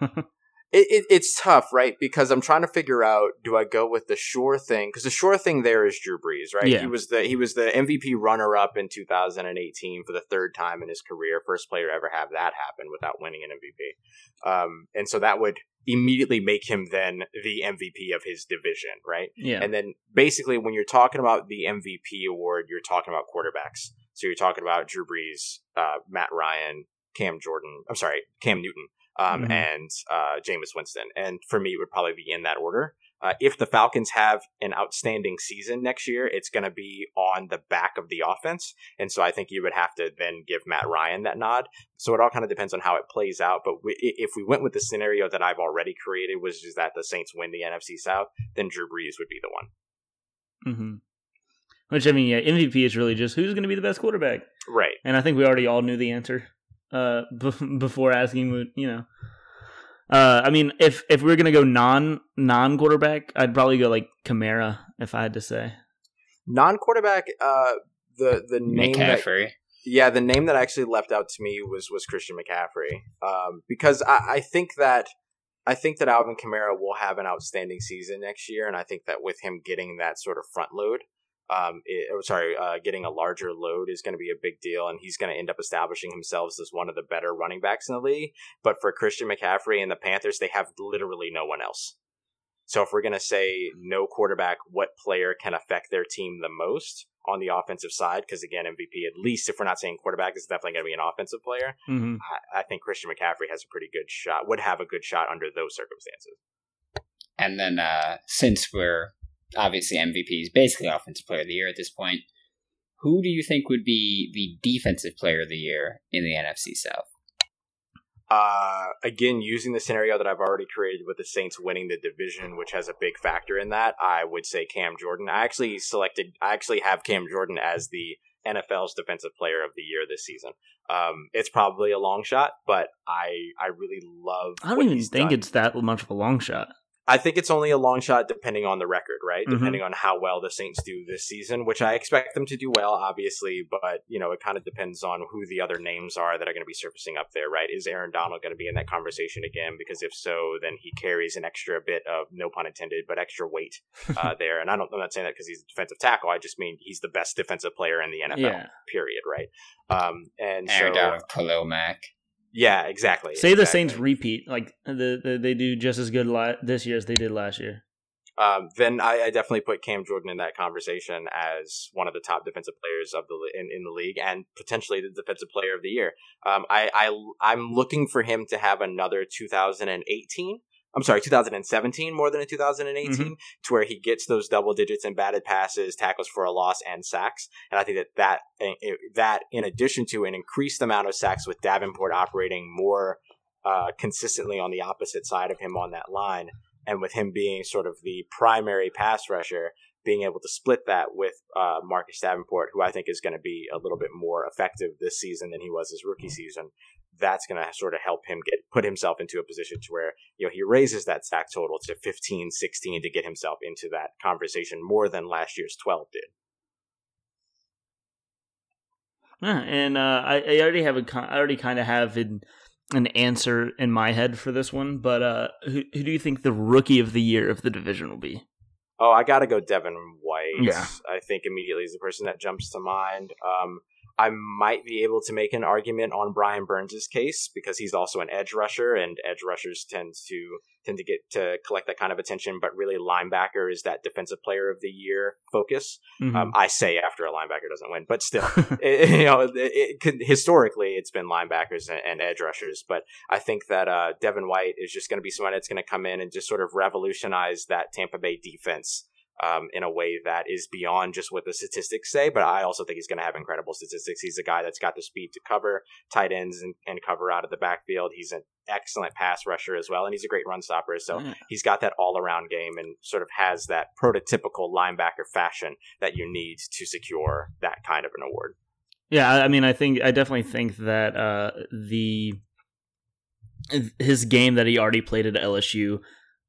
C: it, it, it's tough, right? Because I'm trying to figure out do I go with the sure thing? Because the sure thing there is Drew Brees, right?
A: Yeah.
C: He was the he was the MVP runner up in 2018 for the third time in his career, first player to ever have that happen without winning an MVP. Um, and so that would immediately make him then the MVP of his division, right?
A: Yeah.
C: And then basically when you're talking about the MVP award, you're talking about quarterbacks. So you're talking about Drew Brees, uh, Matt Ryan, Cam Jordan. I'm sorry, Cam Newton um,
A: Mhm.
C: and uh, Jameis Winston. And for me, it would probably be in that order. Uh, if the Falcons have an outstanding season next year, it's going to be on the back of the offense. And so I think you would have to then give Matt Ryan that nod. So it all kind of depends on how it plays out. But we, if we went with the scenario that I've already created, which is that the Saints win the NFC South, then Drew Brees would be the one.
A: hmm Which I mean, yeah, MVP is really just who's going to be the best quarterback,
C: Right.
A: and I think we already all knew the answer uh, b- before asking. You know, uh, I mean, if if we are going to go non non quarterback, I'd probably go like Kamara if I had to say.
C: Non quarterback, uh, the, the name that
B: McCaffrey.
C: Yeah, the name that actually left out to me was was Christian McCaffrey, um, because I, I think that I think that Alvin Kamara will have an outstanding season next year, and I think that with him getting that sort of front load, um, it, oh, sorry, uh, getting a larger load is going to be a big deal, and he's going to end up establishing himself as one of the better running backs in the league. But for Christian McCaffrey and the Panthers, they have literally no one else. So if we're going to say no quarterback, what player can affect their team the most on the offensive side? Because again, MVP, at least if we're not saying quarterback, is definitely going to be an offensive player.
A: hmm
C: I, I think Christian McCaffrey has a pretty good shot, would have a good shot under those circumstances.
B: And then uh, since we're obviously MVP is basically offensive player of the year at this point, who do you think would be the defensive player of the year in the NFC South?
C: Uh, again, using the scenario that I've already created with the Saints winning the division, which has a big factor in that, I would say Cam Jordan. I actually selected, I actually have Cam Jordan as the NFL's defensive player of the year this season. Um, it's probably a long shot, but I I really love.
A: I don't
C: what
A: even
C: he's
A: think
C: done.
A: it's that much of a long shot.
C: I think it's only a long shot depending on the record, right?
A: Mhm.
C: Depending on how well the Saints do this season, which I expect them to do well, obviously, but you know, it kind of depends on who the other names are that are going to be surfacing up there, right? Is Aaron Donald going to be in that conversation again? Because if so, then he carries an extra bit of no pun intended, but extra weight uh, there. And I don't, I'm not saying that because he's a defensive tackle. I just mean he's the best defensive player in the NFL.
A: Yeah.
C: Period. Right. Um, and
B: Aaron
C: so,
B: Donald, Khalil Mack.
C: Yeah, exactly.
A: Say the
C: exactly.
A: Saints repeat, like the, the they do just as good la- this year as they did last year.
C: um, then I, I definitely put Cam Jordan in that conversation as one of the top defensive players of the in, in the league and potentially the defensive player of the year. Um, I, I I'm looking for him to have another 2018. I'm sorry, 2017 more than a 2018,
A: Mm-hmm.
C: to where he gets those double digits in batted passes, tackles for a loss, and sacks. And I think that that eh, that in addition to an increased amount of sacks with Davenport operating more uh, consistently on the opposite side of him on that line, and with him being sort of the primary pass rusher, being able to split that with uh, Marcus Davenport, who I think is going to be a little bit more effective this season than he was his rookie season. That's going to sort of help him get put himself into a position to where you know he raises that sack total to 15, 16 to get himself into that conversation more than last year's 12 did.
A: Yeah, and uh, I, I already have a I already kind of have an, an answer in my head for this one, but uh, who, who do you think the rookie of the year of the division will be?
C: Oh, I got to go Devin White.
A: Yeah.
C: I think immediately is the person that jumps to mind. Um, I might be able to make an argument on Brian Burns' case because he's also an edge rusher, and edge rushers tend to tend to get to collect that kind of attention. But really, linebacker is that defensive player of the year focus.
A: Mhm.
C: Um, I say after a linebacker doesn't win, but still, it, you know, it, it could, historically it's been linebackers and, and edge rushers. But I think that uh, Devin White is just going to be someone that's going to come in and just sort of revolutionize that Tampa Bay defense. Um, in a way that is beyond just what the statistics say. But I also think he's going to have incredible statistics. He's a guy that's got the speed to cover tight ends and, and cover out of the backfield. He's an excellent pass rusher as well, and he's a great run stopper. So mm. he's got that all around game and sort of has that prototypical linebacker fashion that you need to secure that kind of an award.
A: Yeah, I mean, I think I definitely think that uh, the his game that he already played at LSU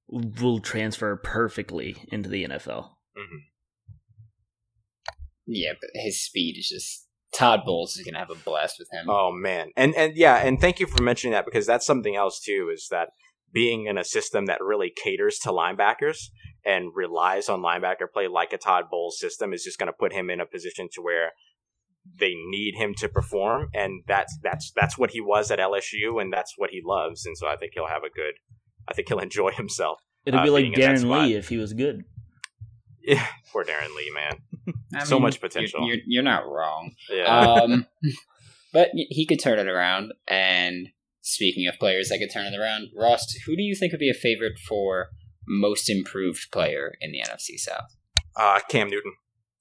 A: will transfer perfectly into the NFL. Mm-hmm.
B: Yeah, but his speed is just Todd Bowles is gonna have a blast with him.
C: Oh man, and and yeah, and thank you for mentioning that because that's something else too. Is that being in a system that really caters to linebackers and relies on linebacker play like a Todd Bowles system is just going to put him in a position to where they need him to perform, and that's that's that's what he was at LSU, and that's what he loves, and so I think he'll have a good I think he'll enjoy himself.
A: It'd uh, be like Darron Lee if he was good.
C: Yeah, poor Darron Lee, man. so much potential.
B: You're, you're, not wrong. Yeah. Um, but he could turn it around. And speaking of players that could turn it around, Ross, who do you think would be a favorite for most improved player in the NFC South?
C: Uh, Cam Newton.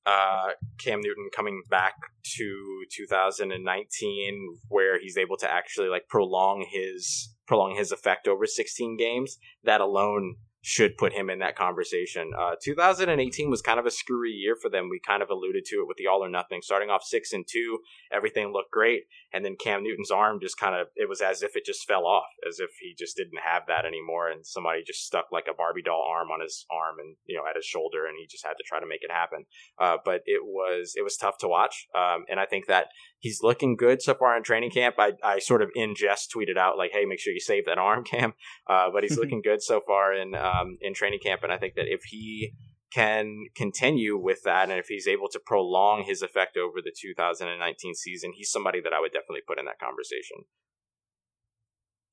C: Uh, Cam Newton coming back to 2019, where he's able to actually like prolong his prolong his effect over 16 games, that alone should put him in that conversation. Uh, 2018 was kind of a screwy year for them. We kind of alluded to it with the all or nothing. Starting off six and two, everything looked great, and then Cam Newton's arm just kind of it was as if it just fell off, as if he just didn't have that anymore, and somebody just stuck like a Barbie doll arm on his arm and you know at his shoulder, and he just had to try to make it happen. Uh, but it was it was tough to watch, um, and I think that he's looking good so far in training camp. I, I sort of in jest tweeted out like, "Hey, make sure you save that arm, Cam." Uh, but he's looking good so far in um, in training camp, and I think that if he can continue with that, and if he's able to prolong his effect over the 2019 season, he's somebody that I would definitely put in that conversation.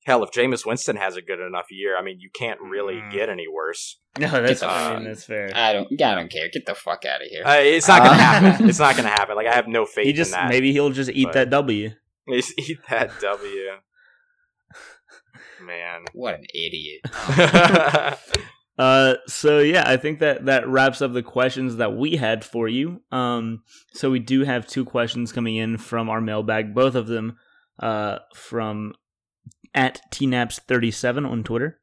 C: Hell, if Jameis Winston has a good enough year, I mean, you can't really mm. get any worse.
A: No, that's I mean, that's fair.
B: I don't, I don't care. Get the fuck out of here.
C: Uh, it's not gonna uh, happen. It's not gonna happen. Like I have no faith.
A: He just
C: in that,
A: maybe he'll just eat that W.
C: Just eat that W. Man,
B: what an idiot.
A: Uh, so yeah, I think that that wraps up the questions that we had for you. Um, so we do have two questions coming in from our mailbag, both of them uh, from at tnaps37 on Twitter.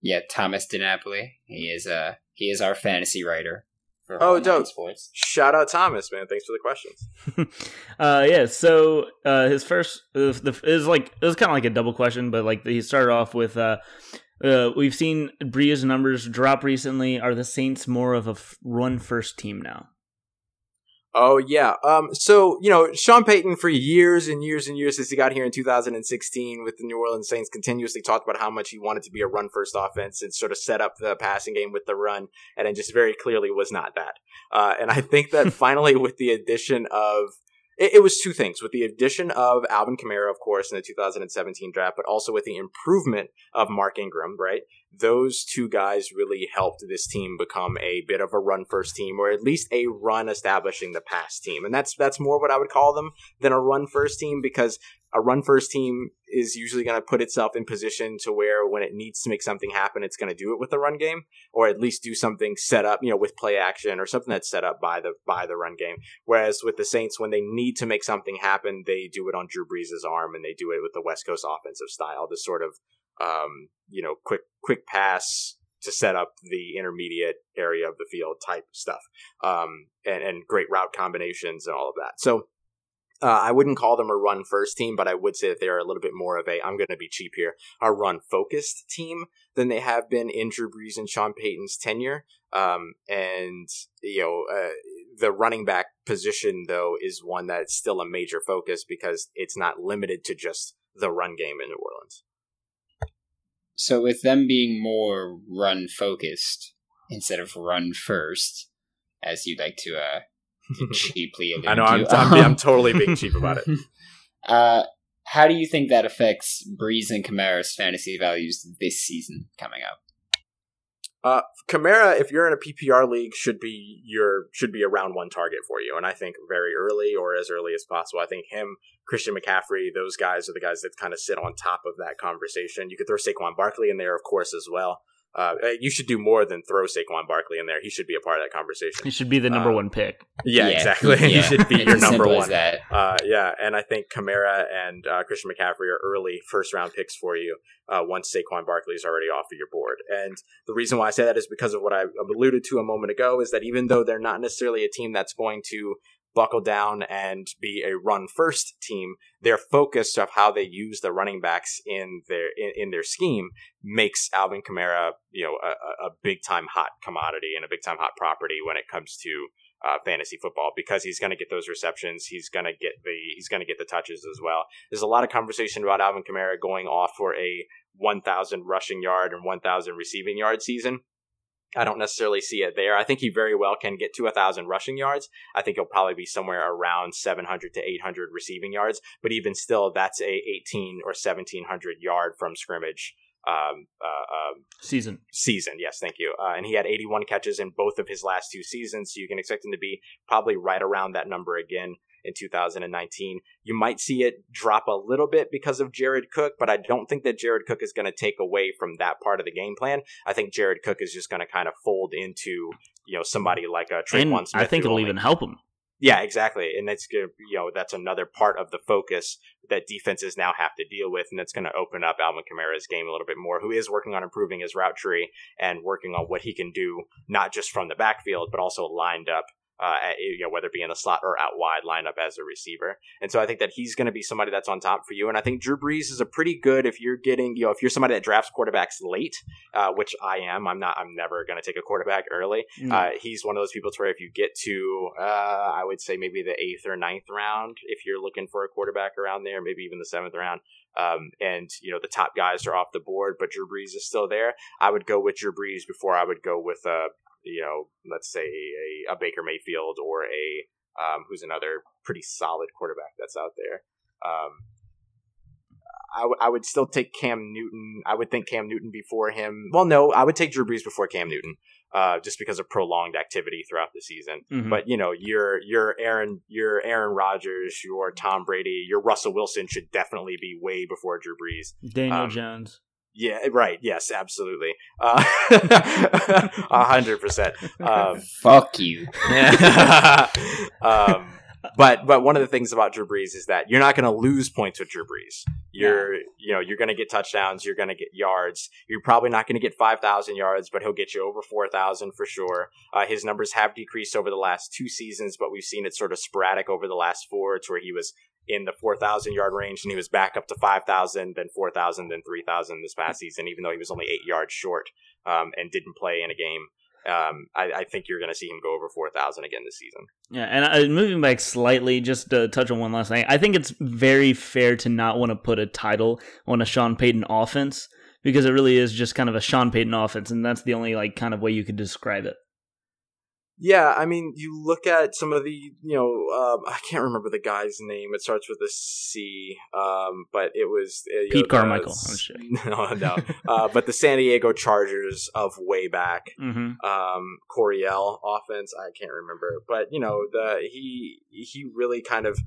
B: Yeah, Thomas DiNapoli. He is uh he is our fantasy writer.
C: oh, dope! Sports. Shout out Thomas, man. Thanks for the questions.
A: uh, yeah. So uh, his first the is like it was kind of like a double question, but like he started off with uh uh, we've seen Brees's numbers drop recently. Are the Saints more of a f- run first team now?
C: Oh yeah. Um. So you know, Sean Payton for years and years and years since he got here in 2016 with the New Orleans Saints, continuously talked about how much he wanted to be a run first offense and sort of set up the passing game with the run, and it just very clearly was not that. Uh, and I think that finally, with the addition of it, it, was two things with the addition of Alvin Kamara, of course, in the 2017 draft, but also with the improvement of Mark Ingram, right? Those two guys really helped this team become a bit of a run first team, or at least a run establishing the pass team. And that's that's more what I would call them than a run first team because a run first team is usually going to put itself in position to where when it needs to make something happen, it's going to do it with the run game, or at least do something set up, you know, with play action or something that's set up by the by the run game. Whereas with the Saints, when they need to make something happen, they do it on Drew Brees' arm and they do it with the West Coast offensive style, the sort of um, you know quick quick pass to set up the intermediate area of the field type stuff, um, and, and great route combinations and all of that. So uh, I wouldn't call them a run first team, but I would say that they're a little bit more of a, I'm going to be cheap here, a run focused team than they have been in Drew Brees and Sean Payton's tenure. Um, and, you know, uh, the running back position, though, is one that's still a major focus because it's not limited to just the run game in New Orleans.
B: So, with them being more run focused instead of run first, as you'd like to uh, cheaply.
C: I know I'm, I'm, I'm, totally being cheap about it.
B: Uh, how do you think that affects Brees and Kamara's fantasy values this season coming up?
C: Uh, Kamara, if you're in a PPR league, should be your should be a round one target for you, and I think very early or as early as possible. I think him, Christian McCaffrey, those guys are the guys that kind of sit on top of that conversation. You could throw Saquon Barkley in there, of course, as well. Uh, you should do more than throw Saquon Barkley in there. He should be a part of that conversation.
A: He should be the number
C: Um,
A: one pick.
C: Yeah,
B: Yeah.
C: exactly. he should be
B: It's
C: your number one.
B: that.
C: Uh, yeah, and I think Kamara and uh, Christian McCaffrey are early first round picks for you uh, once Saquon Barkley is already off of your board. And the reason why I say that is because of what I alluded to a moment ago is that even though they're not necessarily a team that's going to buckle down and be a run first team, their focus of how they use the running backs in their in, in their scheme makes Alvin Kamara, you know, a, a- big time hot commodity and a big time hot property when it comes to uh, fantasy football because he's going to get those receptions. He's going to get the he's going to get the touches as well. There's a lot of conversation about Alvin Kamara going off for a 1,000 rushing yard and 1,000 receiving yard season. I don't necessarily see it there. I think he very well can get to a thousand rushing yards. I think he'll probably be somewhere around 700 to 800 receiving yards. But even still, that's a 18 or 1700 yard from scrimmage um, uh, um,
A: Season.
C: season. Yes, thank you. Uh, and he had 81 catches in both of his last two seasons, so you can expect him to be probably right around that number again in 2019. You might see it drop a little bit because of Jared Cook, but I don't think that Jared Cook is going to take away from that part of the game plan. I think Jared Cook is just going to kind of fold into you know somebody like uh, a
A: And
C: Tre'Quan Smith.
A: I think it'll
C: only-
A: even help him.
C: yeah, exactly. And that's. You know, that's another part of the focus that defenses now have to deal with, and that's going to open up Alvin Kamara's game a little bit more. Who is working on improving his route tree and working on what he can do, not just from the backfield, but also lined up. Uh, at, you know, whether it be in the slot or out wide, lineup as a receiver, and so I think that he's going to be somebody that's on top for you. And I think Drew Brees is a pretty good if you're getting, you know, if you're somebody that drafts quarterbacks late, uh, which I am. I'm not. I'm never going to take a quarterback early.
A: Mm.
C: Uh, he's one of those people to where if you get to, uh, I would say maybe the eighth or ninth round, if you're looking for a quarterback around there, maybe even the seventh round, um, and you know the top guys are off the board, but Drew Brees is still there. I would go with Drew Brees before I would go with a, you know, let's say a, a Baker Mayfield or a um, who's another pretty solid quarterback that's out there. Um, I, w- I would still take Cam Newton. I would think Cam Newton before him. Well, no, I would take Drew Brees before Cam Newton, uh, just because of prolonged activity throughout the season.
A: Mhm.
C: But you know, your your Aaron, your Aaron Rodgers, your Tom Brady, your Russell Wilson should definitely be way before Drew Brees.
A: Daniel
C: um,
A: Jones.
C: Yeah, right. Yes, absolutely. Uh, A hundred percent. Um,
B: Fuck you.
C: um, but but one of the things about Drew Brees is that you're not going to lose points with Drew Brees. You're you know you're going to get touchdowns. You're going to get yards. You're probably not going to get five thousand yards, but he'll get you over four thousand for sure. Uh, his numbers have decreased over the last two seasons, but we've seen it sort of sporadic over the last four. It's where he was in the 4,000 yard range and he was back up to 5,000, then 4,000, then 3,000 this past season, even though he was only eight yards short um, and didn't play in a game. Um, I, I think you're going to see him go over 4,000 again this season.
A: Yeah, and I, moving back slightly, just to touch on one last thing, I think it's very fair to not want to put a title on a Sean Payton offense because it really is just kind of a Sean Payton offense, and that's the only like kind of way you could describe it.
C: Yeah, I mean, you look at some of the, you know, um, I can't remember the guy's name. It starts with a C, um, but it was uh,
A: Pete
C: know,
A: Carmichael. Kidding.
C: No, no. uh, but the San Diego Chargers of way back,
A: Mm-hmm.
C: um, Coryell offense. I can't remember, but you know, the he he really kind of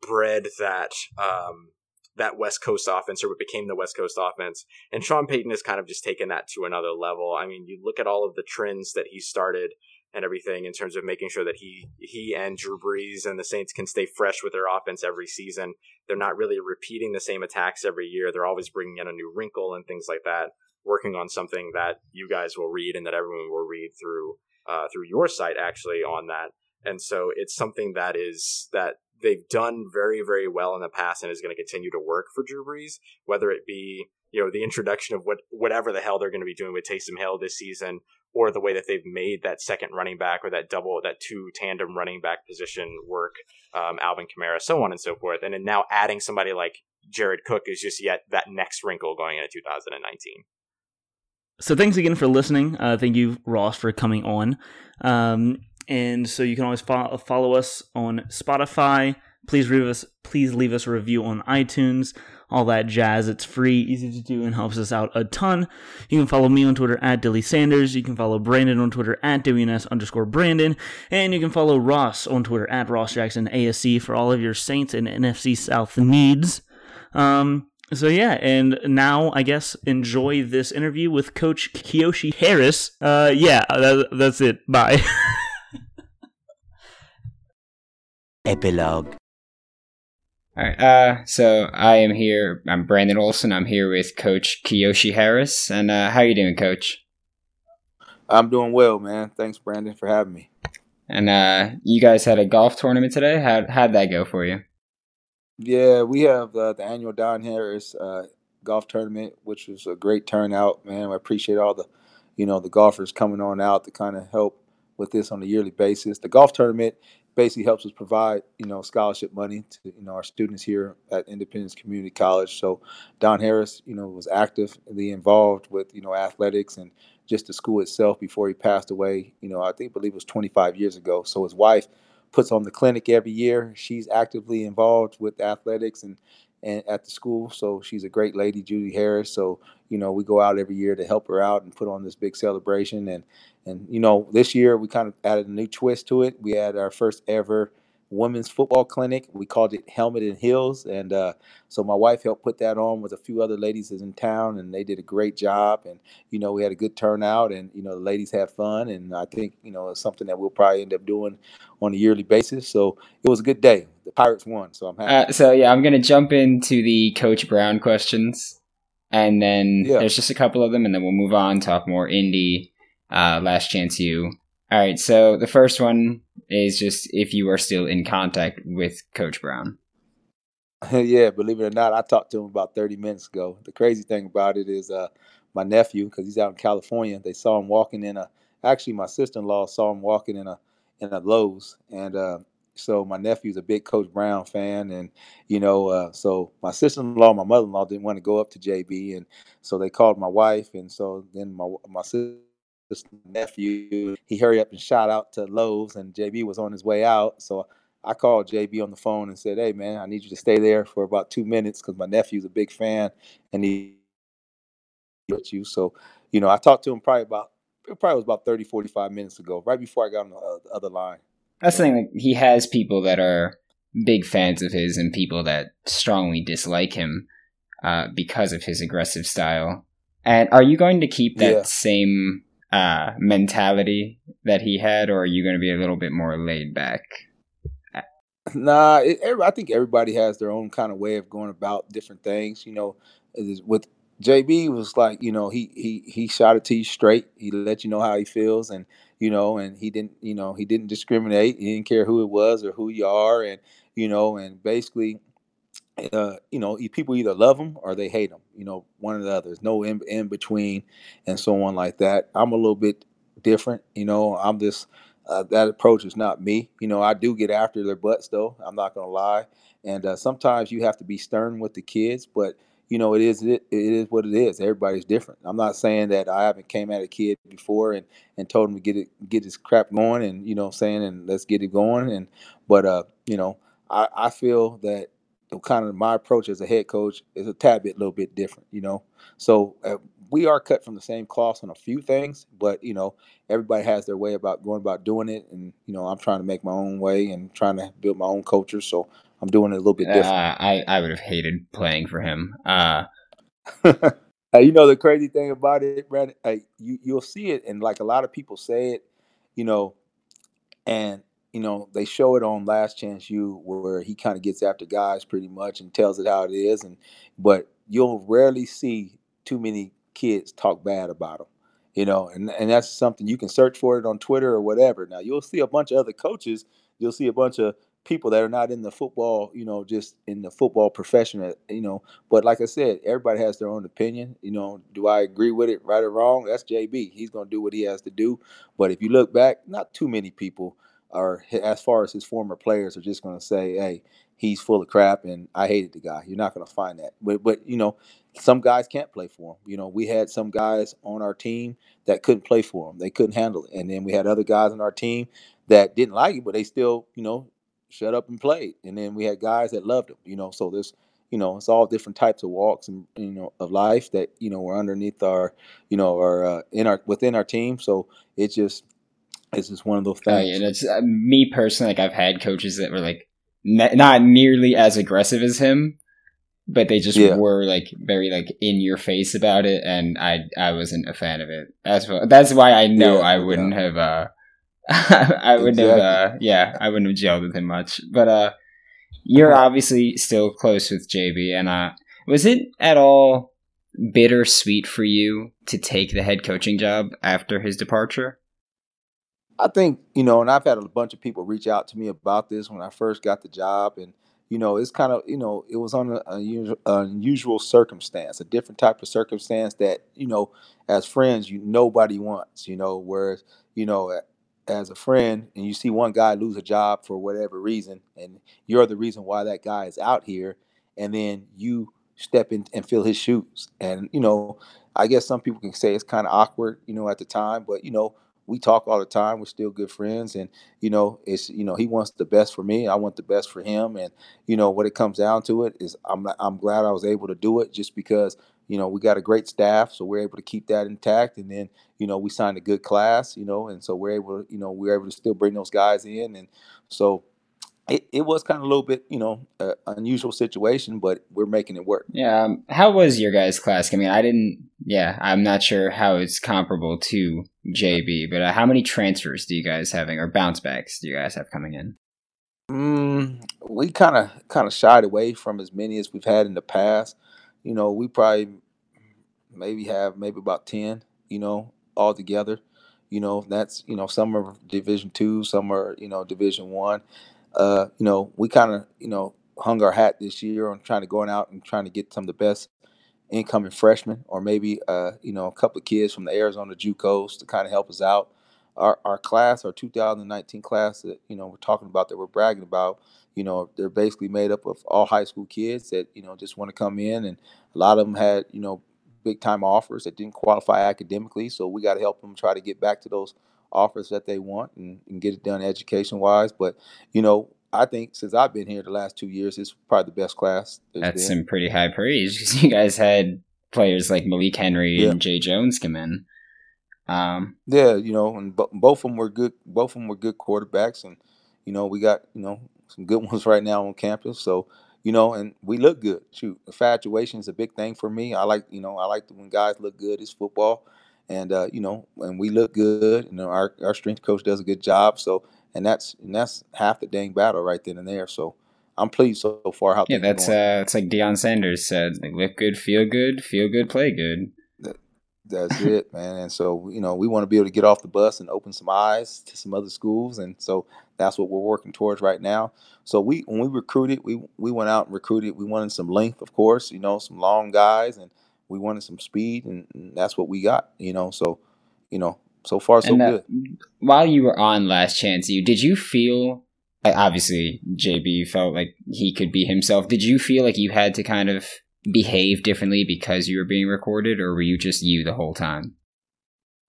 C: bred that um, that West Coast offense, or what became the West Coast offense. And Sean Payton has kind of just taken that to another level. I mean, you look at all of the trends that he started and everything in terms of making sure that he he and Drew Brees and the Saints can stay fresh with their offense every season. They're not really repeating the same attacks every year. They're always bringing in a new wrinkle and things like that. Working on something that you guys will read and that everyone will read through uh, through your site actually on that. And so it's something that is that they've done very very well in the past and is going to continue to work for Drew Brees. Whether it be you know the introduction of what whatever the hell they're going to be doing with Taysom Hill this season, or the way that they've made that second running back or that double that two tandem running back position work, um, Alvin Kamara, so on and so forth, and then now adding somebody like Jared Cook is just yet that next wrinkle going into 2019.
A: So thanks again for listening. Uh, thank you, Ross, for coming on. Um, and so you can always fo- follow us on Spotify. Please leave us please leave us a review on iTunes. All that jazz. It's free, easy to do, and helps us out a ton. You can follow me on Twitter at Dilly Sanders. You can follow Brandon on Twitter at WNS underscore Brandon. And you can follow Ross on Twitter at Ross Jackson ASC for all of your Saints and NFC South needs. Um, So yeah, and now I guess enjoy this interview with Coach Kiyoshi Harris. Uh, yeah, that, that's it. Bye.
D: Epilogue.
B: All right. Uh, so I am here. I'm Brandon Olson. I'm here with Coach Kiyoshi Harris. And uh, how are you doing, Coach?
E: I'm doing well, man. Thanks, Brandon, for having me.
B: And uh, you guys had a golf tournament today. How how'd that go for you?
E: Yeah, we have uh, the annual Don Harris uh, golf tournament, which was a great turnout, man. I appreciate all the, you know, the golfers coming on out to kind of help with this on a yearly basis. The golf tournament basically helps us provide, you know, scholarship money to, you know, our students here at Independence Community College. So Don Harris, you know, was actively involved with, you know, athletics and just the school itself before he passed away. You know, I think believe it was 25 years ago. So his wife puts on the clinic every year. She's actively involved with athletics and and at the school. So she's a great lady, Judy Harris. So you know, we go out every year to help her out and put on this big celebration. And and you know, this year we kind of added a new twist to it. We had our first ever women's football clinic. We called it Helmet and Hills, and uh, so my wife helped put that on with a few other ladies in town, and they did a great job. And you know, we had a good turnout, and you know, the ladies had fun, and I think you know it's something that we'll probably end up doing on a yearly basis. So it was a good day. The Pirates won, so I'm happy.
B: Uh, so yeah, I'm gonna jump into the Coach Brown questions, and then
E: Yeah.
B: there's just a couple of them, and then we'll move on talk more indie. Uh, last chance you. All right. So the first one is just if you are still in contact with Coach Brown.
E: yeah, believe it or not, I talked to him about 30 minutes ago. The crazy thing about it is uh, my nephew, because he's out in California, they saw him walking in a. Actually, my sister-in-law saw him walking in a in a Lowe's, and uh, so my nephew's a big Coach Brown fan, and you know, uh, so my sister-in-law, my mother-in-law didn't want to go up to JB, and so they called my wife, and so then my my nephew, he hurried up and shot out to Lowe's, and JB was on his way out, so I called JB on the phone and said, "Hey, man, I need you to stay there for about two minutes because my nephew's a big fan and he with you." So, you know, I talked to him probably about it probably was about 30, 45 minutes ago, right before I got on uh, the other line.
B: That's the thing. Like, he has people that are big fans of his and people that strongly dislike him uh, because of his aggressive style. And are you going to keep that
E: Yeah.
B: same uh, mentality that he had, or are you going to be a little bit more laid back?
E: Nah, it, I think everybody has their own kind of way of going about different things. You know, with JB was like, you know, he he he shot it to you straight. He let you know how he feels, and you know, and he didn't, you know, he didn't discriminate. He didn't care who it was or who you are, and you know, and basically, uh, you know, people either love him or they hate him. You know, one or the other. There's no in, in between, and so on like that. I'm a little bit different. You know, I'm just uh, that approach is not me. You know, I do get after their butts though. I'm not gonna lie, and uh, sometimes you have to be stern with the kids, but you know, it is it, it is what it is. Everybody's different. I'm not saying that I haven't came at a kid before and and told him to get it get his crap going, and you know, saying and let's get it going, and but uh, you know, I I feel that kind of my approach as a head coach is a tad bit, a little bit different, you know. So uh, we are cut from the same cloth on a few things, but you know, everybody has their way about going about doing it, and you know, I'm trying to make my own way and trying to build my own culture. So I'm doing it a little bit
B: Uh,
E: different.
B: I I would have hated playing for him. Uh,
E: Hey, you know the crazy thing about it, Brandon. Hey, you you'll see it, and like a lot of people say it, you know, and you know they show it on Last Chance U, where he kind of gets after guys pretty much and tells it how it is, and but you'll rarely see too many kids talk bad about him, you know, and and that's something you can search for it on Twitter or whatever. Now you'll see a bunch of other coaches, you'll see a bunch of people that are not in the football, you know, just in the football profession, uh, you know, but like I said, everybody has their own opinion. You know, do I agree with it right or wrong? That's JB. He's going to do what he has to do. But if you look back, not too many people are, as far as his former players, are just going to say, hey, he's full of crap and I hated the guy. You're not going to find that. But, but, you know, some guys can't play for him. You know, we had some guys on our team that couldn't play for him, they couldn't handle it. And then we had other guys on our team that didn't like it, but they still, you know, shut up and played. And then we had guys that loved him, you know, so there's, you know, it's all different types of walks and you know of life that you know were underneath our, you know, our uh, in our within our team. So it's just it's just one of those
B: uh,
E: things.
B: yeah, that's uh, me personally. Like I've had coaches that were like ne- not nearly as aggressive as him, but they just
E: Yeah.
B: were like very like in your face about it, and I I wasn't a fan of it. That's wh- that's why I know
E: Yeah,
B: I wouldn't have. uh I wouldn't have. uh Yeah, I wouldn't have gelled with him much. But uh you're obviously still close with JB, and uh was it at all bittersweet for you to take the head coaching job after his departure?
E: I think you know, and I've had a bunch of people reach out to me about this when I first got the job, and you know, it's kind of you know, it was on an unusual, unusual circumstance, a different type of circumstance that you know, as friends, you nobody wants, you know, whereas you know, as a friend, and you see one guy lose a job for whatever reason, and you're the reason why that guy is out here, and then you step in and fill his shoes, and you know, I guess some people can say it's kind of awkward, you know, at the time, but you know we talk all the time. We're still good friends, and you know, it's you know, he wants the best for me. I want the best for him, and you know, what it comes down to it is, I'm I'm glad I was able to do it, just because you know we got a great staff, so we're able to keep that intact, and then you know we signed a good class, you know, and so we're able to you know we're able to still bring those guys in, and so. It, it was kind of a little bit, you know, uh, unusual situation, but we're making it work.
B: Yeah. Um, how was your guys' class? I mean, I didn't. Yeah, I'm not sure how it's comparable to JB, but uh, how many transfers do you guys having or bounce backs do you guys have coming in?
E: Mm, we kind of kind of shied away from as many as we've had in the past. You know, we probably maybe have maybe about ten. You know, all together. You know, that's you know some are Division two, some are you know Division one. Uh, you know, we kind of you know hung our hat this year on trying to going out and trying to get some of the best incoming freshmen, or maybe uh, you know a couple of kids from the Arizona JUCOs to kind of help us out. Our our class, our 2019 class that you know we're talking about that we're bragging about, you know they're basically made up of all high school kids that you know just want to come in, and a lot of them had you know big time offers that didn't qualify academically, so we got to help them try to get back to those offers that they want and, and get it done education wise. But you know I think since I've been here the last two years, it's probably the best class.
B: That's
E: been.
B: some pretty high praise because you guys had players like Malik Henry
E: Yeah.
B: and Jay Jones come in. Um,
E: Yeah, you know, and bo- both of them were good. Both of them were good quarterbacks, and you know, we got you know some good ones right now on campus. So you know, and we look good. Shoot, infatuation is a big thing for me. I like you know, I like when guys look good. It's football, and uh, you know, and we look good. You know, our our strength coach does a good job. So, and that's and that's half the dang battle right then and there. So, I'm pleased so far how
B: yeah, that's uh, it's like Deion Sanders said: like, look good, feel good, feel good, play good.
E: That's it, man. And so, you know, we want to be able to get off the bus and open some eyes to some other schools. And so that's what we're working towards right now. So we when we recruited, we we went out and recruited. We wanted some length, of course, you know, some long guys and we wanted some speed and, and that's what we got, you know. So, you know, so far so good.
B: while you were on Last Chance U, did you feel like, obviously JB felt like he could be himself? Did you feel like you had to kind of behave differently because you were being recorded, or were you just you the whole time?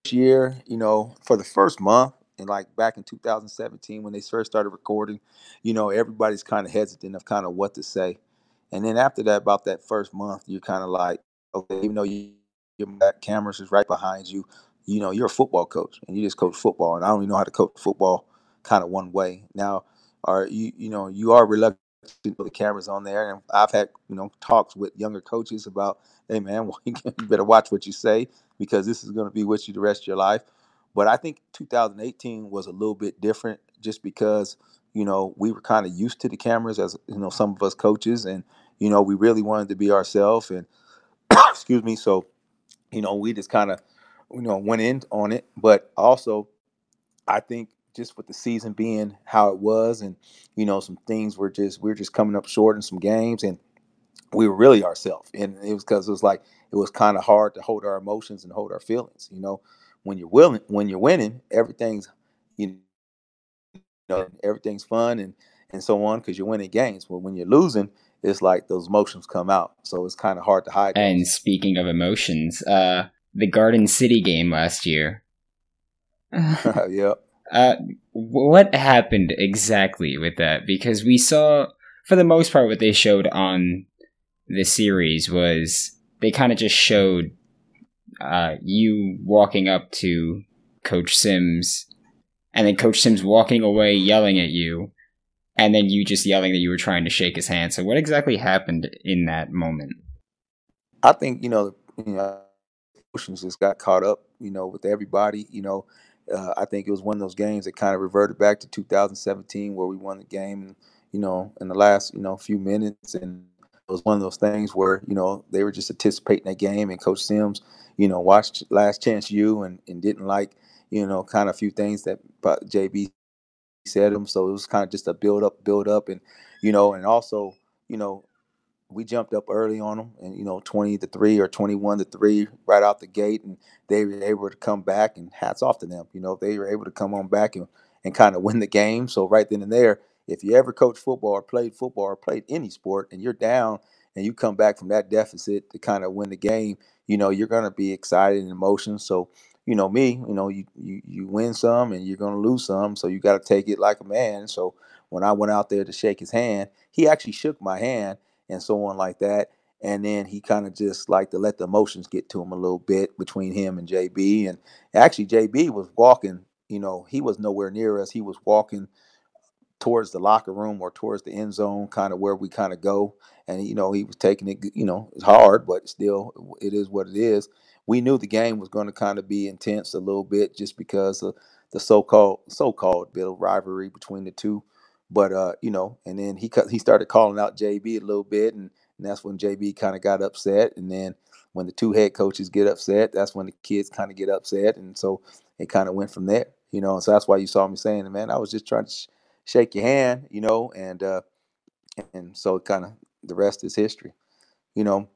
E: This year, you know, for the first month and like back in 2017 when they first started recording, you know, everybody's kind of hesitant of kind of what to say. And then after that, about that first month, you're kind of like, okay, even though you, your that cameras is right behind you, you know, you're a football coach and you just coach football, and I don't even know how to coach football kind of one way. Now, are you, you know, you are reluctant the cameras on there, and I've had, you know, talks with younger coaches about, hey man, you better watch what you say because this is going to be with you the rest of your life. But I think 2018 was a little bit different just because, you know, we were kind of used to the cameras as, you know, some of us coaches and, you know, we really wanted to be ourselves and, excuse me, so, you know, we just kind of, you know, went in on it. But also, I think just with the season being how it was and, you know, some things were just, we are just coming up short in some games and we were really ourselves. And it was because it was like, it was kind of hard to hold our emotions and hold our feelings. You know, when you're willing, when you're winning, everything's you know everything's fun and and so on because you're winning games. But when you're losing, it's like those emotions come out. So it's kind of hard to hide.
B: And
E: those.
B: speaking of emotions, uh, the Garden City game last year.
E: yep.
B: Uh, what happened exactly with that? Because we saw, for the most part, what they showed on the series was they kind of just showed uh, you walking up to Coach Sims, and then Coach Sims walking away, yelling at you, and then you just yelling that you were trying to shake his hand. So what exactly happened in that moment?
E: I think you know, you know, emotions just got caught up, you know, with everybody. You know, uh, I think it was one of those games that kind of reverted back to 2017 where we won the game, you know, in the last you know few minutes, and it was one of those things where you know they were just anticipating that game, and Coach Sims, you know, watched Last Chance U and, and didn't like you know kind of a few things that JB said him, so it was kind of just a build up, build up, and you know, and also you know we jumped up early on them and you know 20 to 3 or 21 to 3 right out the gate and they were able to come back and hats off to them you know they were able to come on back and, and kind of win the game. So right then and there if you ever coach football or played football or played any sport and you're down and you come back from that deficit to kind of win the game you know you're going to be excited and emotional. So you know me you know you, you you win some and you're going to lose some so you got to take it like a man. So when i went out there to shake his hand he actually shook my hand and so on like that. And then he kind of just like to let the emotions get to him a little bit between him and JB. And actually, JB was walking, you know, he was nowhere near us. He was walking towards the locker room or towards the end zone, kind of where we kind of go. And, you know, he was taking it, you know, it's hard, but still, it is what it is. We knew the game was going to kind of be intense a little bit just because of the so-called so-called bit of rivalry between the two. But uh, you know, and then he he started calling out JB a little bit, and, and that's when JB kind of got upset. And then when the two head coaches get upset, that's when the kids kind of get upset, and so it kind of went from there. You know, so that's why you saw me saying, "Man, I was just trying to sh- shake your hand," you know, and uh, and so it kind of the rest is history. You know,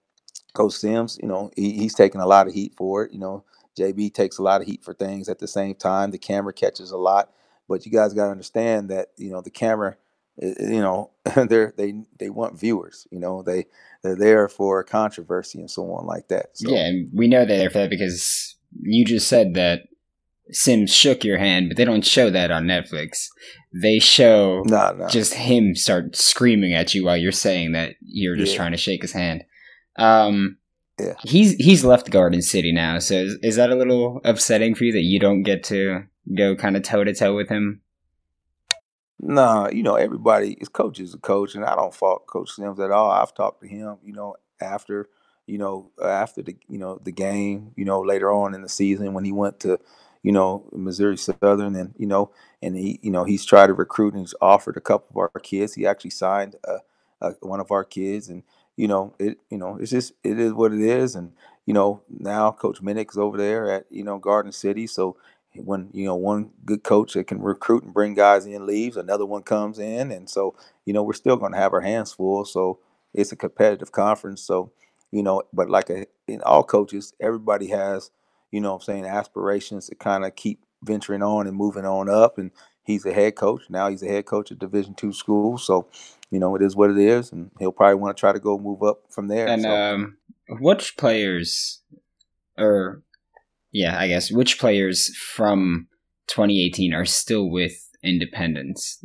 E: Coach Sims, you know, he, he's taking a lot of heat for it. You know, JB takes a lot of heat for things at the same time. The camera catches a lot. But you guys got to understand that you know the camera, you know, they're they they want viewers. You know, they they're there for controversy and so on like that. So.
B: Yeah, and we know they're there for that because you just said that Sims shook your hand, but they don't show that on Netflix. They show
E: nah, nah.
B: just him start screaming at you while you're saying that you're just yeah. trying to shake his hand. Um,
E: yeah.
B: He's he's left Garden City now, so is, is that a little upsetting for you that you don't get to go kind of toe to toe with him?
E: Nah, you know, everybody is coach is a coach, and I don't fault Coach Sims at all. I've talked to him, you know, after, you know, after the, you know, the game, you know, later on in the season when he went to, you know, Missouri Southern, and you know, and he, you know, he's tried to recruit and he's offered a couple of our kids. He actually signed a, a, one of our kids, and you know, it, you know, it's just it is what it is, and you know, now Coach Minnick is over there at you know Garden City, so when you know one good coach that can recruit and bring guys in leaves, another one comes in, and so you know we're still going to have our hands full. So it's a competitive conference. So you know, but like a, in all coaches, everybody has you know I'm saying aspirations to kind of keep venturing on and moving on up. And he's a head coach now. He's a head coach at Division two school. So you know it is what it is, and he'll probably want to try to go move up from there.
B: And
E: so.
B: um, which players or yeah, I guess which players from 2018 are still with Independence?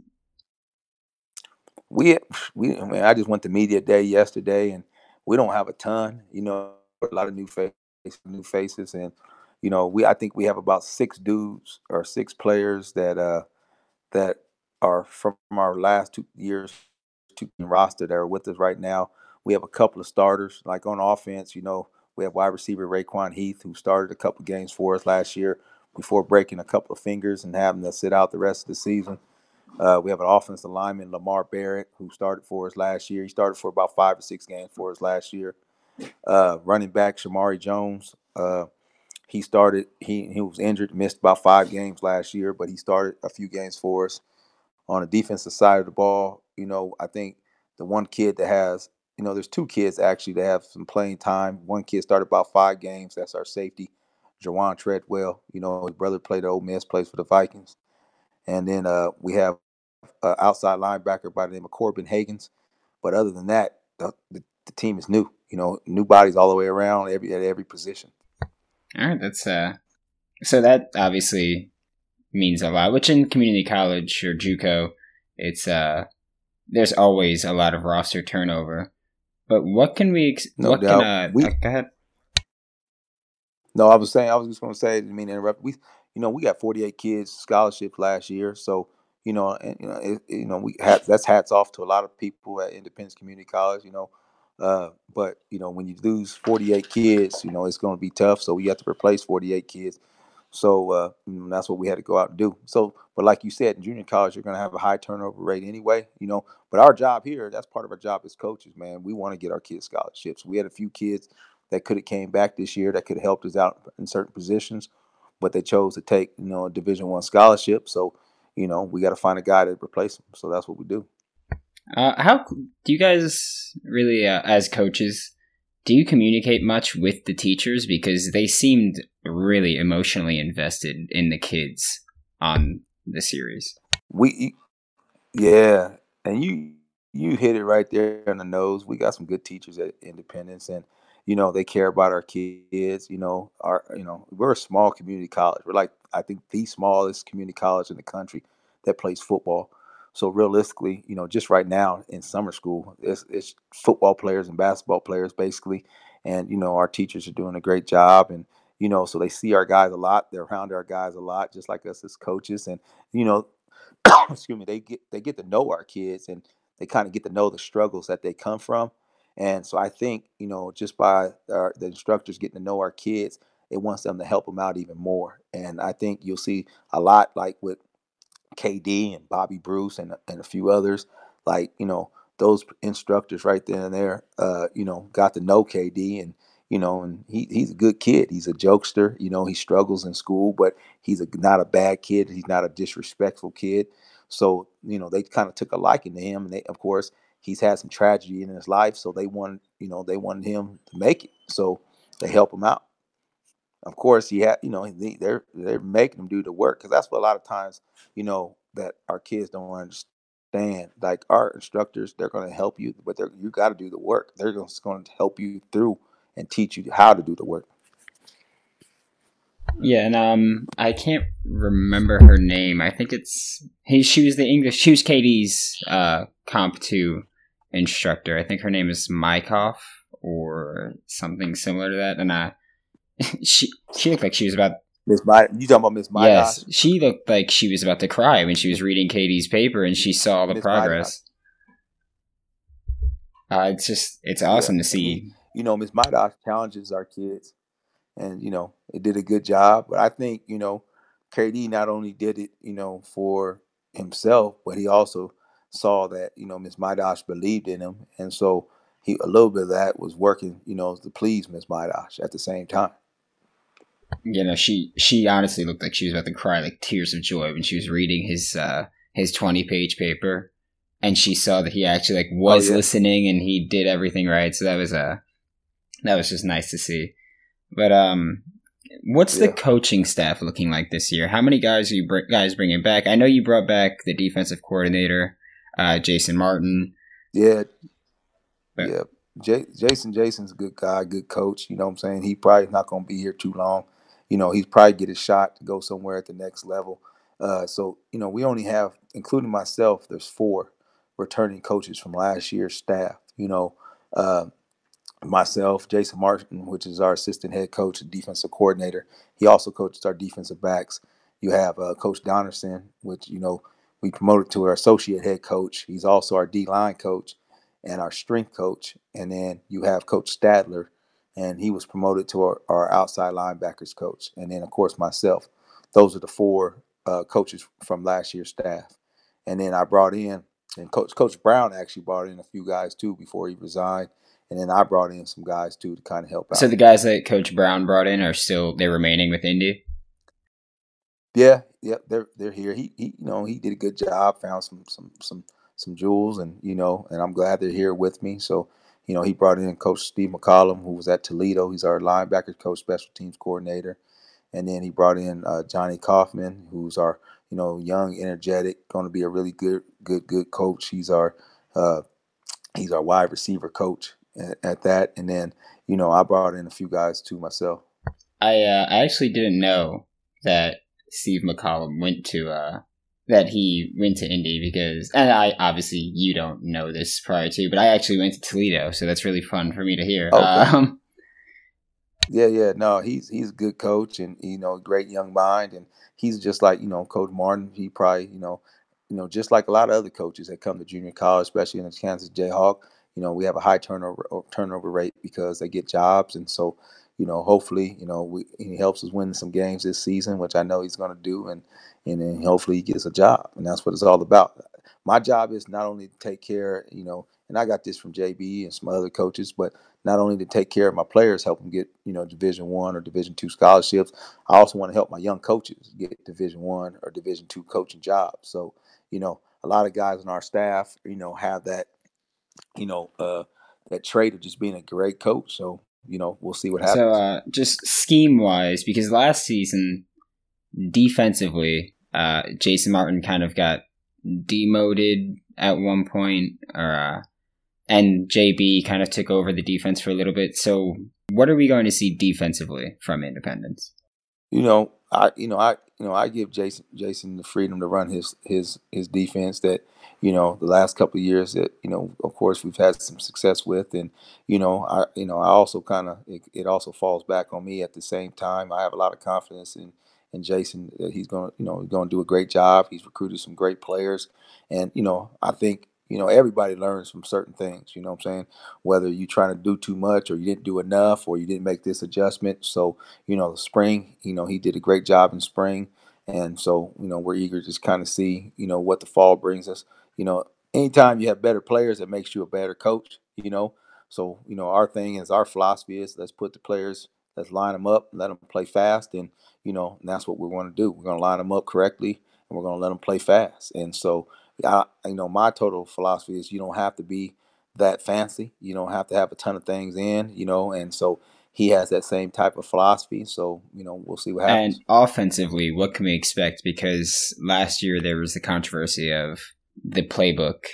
E: We we I mean I just went to media day yesterday and we don't have a ton, you know, a lot of new faces, new faces and you know, we I think we have about six dudes or six players that uh that are from our last two years two roster that are with us right now. We have a couple of starters like on offense, you know, we have wide receiver Raquan Heath, who started a couple games for us last year before breaking a couple of fingers and having to sit out the rest of the season. Uh, we have an offensive lineman, Lamar Barrett, who started for us last year. He started for about five or six games for us last year. Uh, running back Shamari Jones, uh, he started. He he was injured, missed about five games last year, but he started a few games for us. On the defensive side of the ball, you know, I think the one kid that has you know, there's two kids actually that have some playing time. One kid started about five games. That's our safety, Jawan Treadwell. You know, his brother played at Ole Miss, plays for the Vikings. And then uh, we have outside linebacker by the name of Corbin Hagens. But other than that, the, the, the, team is new. You know, new bodies all the way around every at every position.
B: All right, that's uh, so that obviously means a lot. Which in community college or JUCO, it's uh, there's always a lot of roster turnover. But what can we? Ex- no what doubt. Can, uh, we, uh, go ahead.
E: No, I was saying I was just going to say. I mean, interrupt. We, you know, we got 48 kids scholarships last year, so you know, and you know, it, you know, we have that's hats off to a lot of people at Independence Community College, you know. Uh, but you know, when you lose 48 kids, you know, it's going to be tough. So we have to replace 48 kids. So uh, that's what we had to go out and do. So, but like you said, in junior college, you're going to have a high turnover rate anyway, you know. But our job here, that's part of our job as coaches, man. We want to get our kids scholarships. We had a few kids that could have came back this year that could have helped us out in certain positions, but they chose to take, you know, a Division One scholarship. So, you know, we got to find a guy to replace them. So that's what we do.
B: Uh, how do you guys really, uh, as coaches, do you communicate much with the teachers because they seemed really emotionally invested in the kids on the series?
E: We, yeah, and you you hit it right there on the nose. We got some good teachers at Independence, and you know they care about our kids. You know, our you know we're a small community college. We're like I think the smallest community college in the country that plays football. So realistically, you know, just right now in summer school, it's, it's football players and basketball players basically, and you know our teachers are doing a great job, and you know so they see our guys a lot. They're around our guys a lot, just like us as coaches, and you know, excuse me, they get they get to know our kids, and they kind of get to know the struggles that they come from, and so I think you know just by our, the instructors getting to know our kids, it wants them to help them out even more, and I think you'll see a lot like with KD and Bobby Bruce and and a few others. Like you know those instructors right there and there, uh, you know, got to know KD and you know, and he he's a good kid. He's a jokester. You know, he struggles in school, but he's a, not a bad kid. He's not a disrespectful kid. So you know, they kind of took a liking to him, and they of course he's had some tragedy in his life, so they wanted you know they wanted him to make it. So they help him out of course he had you know they're they're making them do the work because that's what a lot of times you know that our kids don't understand like our instructors they're going to help you but they're you got to do the work. They're just going to help you through and teach you how to do the work.
B: Yeah and um i can't remember her name. I think it's he she was the english she was KD's uh comp 2 instructor. I think her name is mykoff or something similar to that and i she she looked like she was about
E: Miss My. You talking about Miss My?
B: Yes, she looked like she was about to cry when she was reading KD's paper and she saw the Ms. progress. Uh, it's just it's awesome yeah. to see.
E: You know, Miss Midosh challenges our kids, and you know it did a good job. But I think you know KD not only did it, you know, for himself, but he also saw that you know Miss Midosh believed in him, and so he a little bit of that was working, you know, to please Miss Midosh at the same time
B: you know, she she honestly looked like she was about to cry like tears of joy when she was reading his uh his twenty page paper, and she saw that he actually like was oh, yeah. listening and he did everything right. So that was a uh, that was just nice to see. But um, what's yeah. the coaching staff looking like this year? How many guys are you br- guys bringing back? I know you brought back the defensive coordinator, uh, Jason Martin.
E: Yeah, but, yeah. J- Jason Jason's a good guy, good coach. You know what I'm saying? He probably not going to be here too long you know, he's probably get a shot to go somewhere at the next level. Uh, so, you know, we only have, including myself, there's four returning coaches from last year's staff. You know, uh, myself, Jason Martin, which is our assistant head coach and defensive coordinator. He also coaches our defensive backs. You have uh, Coach Donnerson, which, you know, we promoted to our associate head coach. He's also our D line coach and our strength coach. And then you have Coach Stadler, and he was promoted to our, our outside linebackers coach. And then, of course, myself. Those are the four uh, coaches from last year's staff. And then I brought in, and Coach Coach Brown actually brought in a few guys too before he resigned. And then I brought in some guys too to kind of help out.
B: So the guys that Coach Brown brought in are still they're remaining with Indy.
E: Yeah, yep, they're they're here. He, he you know he did a good job, found some some some some jewels, and you know, and I'm glad they're here with me. So you know, he brought in Coach Steve McCollum, who was at Toledo. He's our linebacker coach, special teams coordinator. And then he brought in uh, Johnny Kaufman, who's our, you know, young, energetic, going to be a really good, good, good coach. He's our, uh, he's our wide receiver coach at, at, that. And then, you know, I brought in a few guys too myself.
B: I uh, I actually didn't know that Steve McCollum went to uh, that he went to Indy because, and I obviously you don't know this prior to, but I actually went to Toledo, so that's really fun for me to hear. Okay. Um,
E: yeah, yeah, no, he's he's a good coach and you know great young mind, and he's just like you know Coach Martin. He probably you know you know, just like a lot of other coaches that come to junior college, especially in the Kansas Jayhawk, you know, we have a high turnover turnover rate because they get jobs, and so you know, hopefully, you know, we, he helps us win some games this season, which I know he's going to do, and and then hopefully he gets a job, and that's what it's all about. My job is not only to take care, you know, and I got this from JB and some other coaches, but not only to take care of my players, help them get, you know, Division One or Division Two scholarships. I also want to help my young coaches get Division One or Division Two coaching jobs. So, you know, a lot of guys in our staff, you know, have that, you know, uh, that trait of just being a great coach. So you know, we'll see what happens.
B: So, uh, just scheme wise, because last season, defensively, uh, Jason Martin kind of got demoted at one point, or, uh, and JB kind of took over the defense for a little bit. So, what are we going to see defensively from Independence?
E: You know, I you know I you know I give Jason Jason the freedom to run his his his defense that you know the last couple of years that you know of course we've had some success with and you know I you know I also kind of it, it, also falls back on me at the same time I have a lot of confidence in in Jason that he's going to you know going to do a great job. He's recruited some great players. And you know I think you know everybody learns from certain things you know what I'm saying? Whether you're trying to do too much or you didn't do enough or you didn't make this adjustment. So you know the spring you know he did a great job in spring. And so you know we're eager to just kind of see you know what the fall brings us. You know, anytime you have better players, it makes you a better coach. You know, so you know our thing is our philosophy is let's put the players, let's line them up, let them play fast, and you know and that's what we're going to do. We're going to line them up correctly, and we're going to let them play fast. And so, I, you know, my total philosophy is you don't have to be that fancy. You don't have to have a ton of things in. You know, and so he has that same type of philosophy. So, you know, we'll see what happens.
B: And offensively, what can we expect? Because last year there was the controversy of the playbook.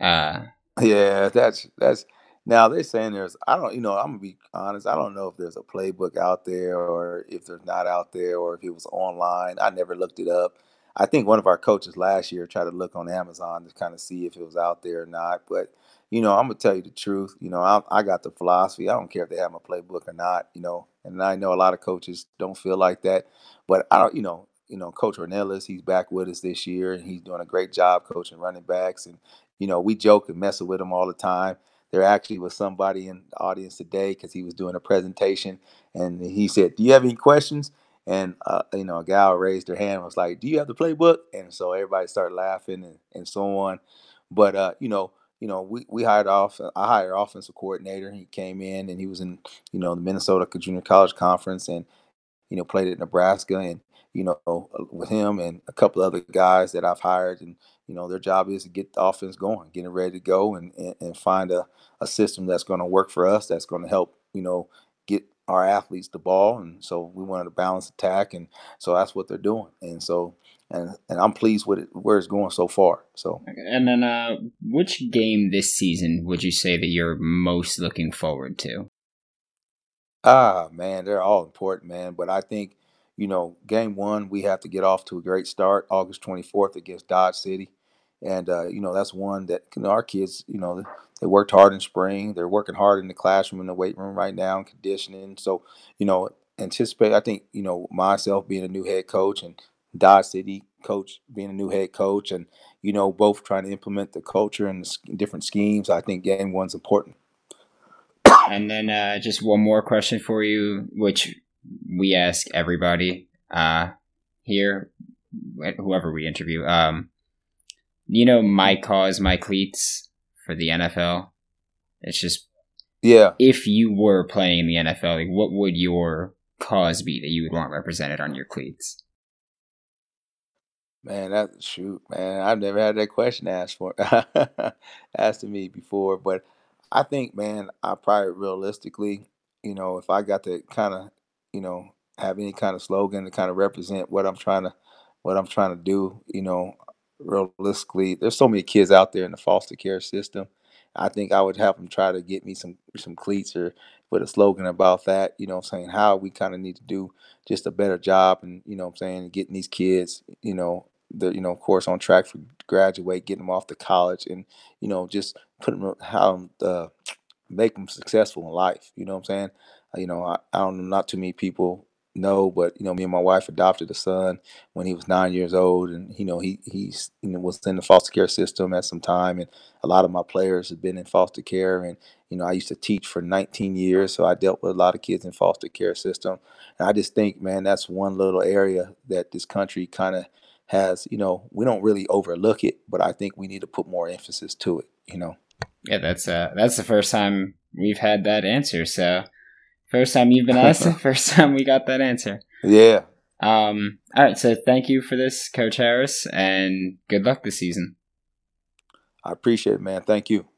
B: Uh,
E: yeah, that's that's now they're saying there's I don't you know I'm gonna be honest I don't know if there's a playbook out there or if there's not out there or if it was online. I never looked it up. I think one of our coaches last year tried to look on Amazon to kind of see if it was out there or not. But you know I'm gonna tell you the truth. You know I, I got the philosophy. I don't care if they have my playbook or not. You know, and I know a lot of coaches don't feel like that. But I don't. You know you know, Coach Ornelas, he's back with us this year, and he's doing a great job coaching running backs. And you know, we joke and mess with him all the time. There actually was somebody in the audience today because he was doing a presentation, and he said, "Do you have any questions?" And uh, you know, a gal raised her hand, and was like, "Do you have the playbook?" And so everybody started laughing and, and so on. But uh, you know, you know, we, we hired off. I hired offensive coordinator. He came in and he was in, you know, the Minnesota Junior College Conference and, you know, played at Nebraska. And you know, uh, with him and a couple other guys that I've hired, and you know, their job is to get the offense going, getting ready to go, and and, and find a, a system that's going to work for us, that's going to help, you know, get our athletes the ball, and so we wanted a balanced attack, and so that's what they're doing, and so. And, and I'm pleased with it where it's going so far. So
B: and then uh, which game this season would you say that you're most looking forward to?
E: Ah man, they're all important, man. But I think you know, game one, we have to get off to a great start, August 24th against Dodge City. And, uh, you know, that's one that you know, our kids, you know, they worked hard in spring. They're working hard in the classroom, in the weight room right now, and conditioning. So, you know, anticipate, I think, you know, myself being a new head coach and Dodge City coach being a new head coach and, you know, both trying to implement the culture and the different schemes. I think game one's important.
B: And then uh, just one more question for you, which we ask everybody uh, here, whoever we interview, um, you know, my cause, my cleats for the NFL. It's just,
E: yeah.
B: If you were playing in the NFL, like, what would your cause be that you would want represented on your cleats?
E: Man, that shoot, man, I've never had that question asked for asked to me before, but I think, man, I probably realistically, you know, if I got to kind of you know, have any kind of slogan to kind of represent what I'm trying to what I'm trying to do, you know, realistically, there's so many kids out there in the foster care system. I think I would have them try to get me some some cleats or put a slogan about that, you know I'm saying, how we kind of need to do just a better job and, you know I'm saying, getting these kids, you know, the you know, of course on track for graduate, getting them off to college and, you know, just put them how uh, make them successful in life, you know what I'm saying? you know, I, I don't know, not too many people know, but you know, me and my wife adopted a son when he was nine years old, and you know, he he's you know was in the foster care system at some time, and a lot of my players have been in foster care, and you know, I used to teach for 19 years, so I dealt with a lot of kids in foster care system, and I just think, man, that's one little area that this country kind of has, you know, we don't really overlook it, but I think we need to put more emphasis to it, you know.
B: Yeah, that's uh that's the first time we've had that answer. So first time you've been asked, first time we got that answer.
E: Yeah.
B: Um. All right. So thank you for this, Coach Harris, and good luck this season.
E: I appreciate it, man. Thank you.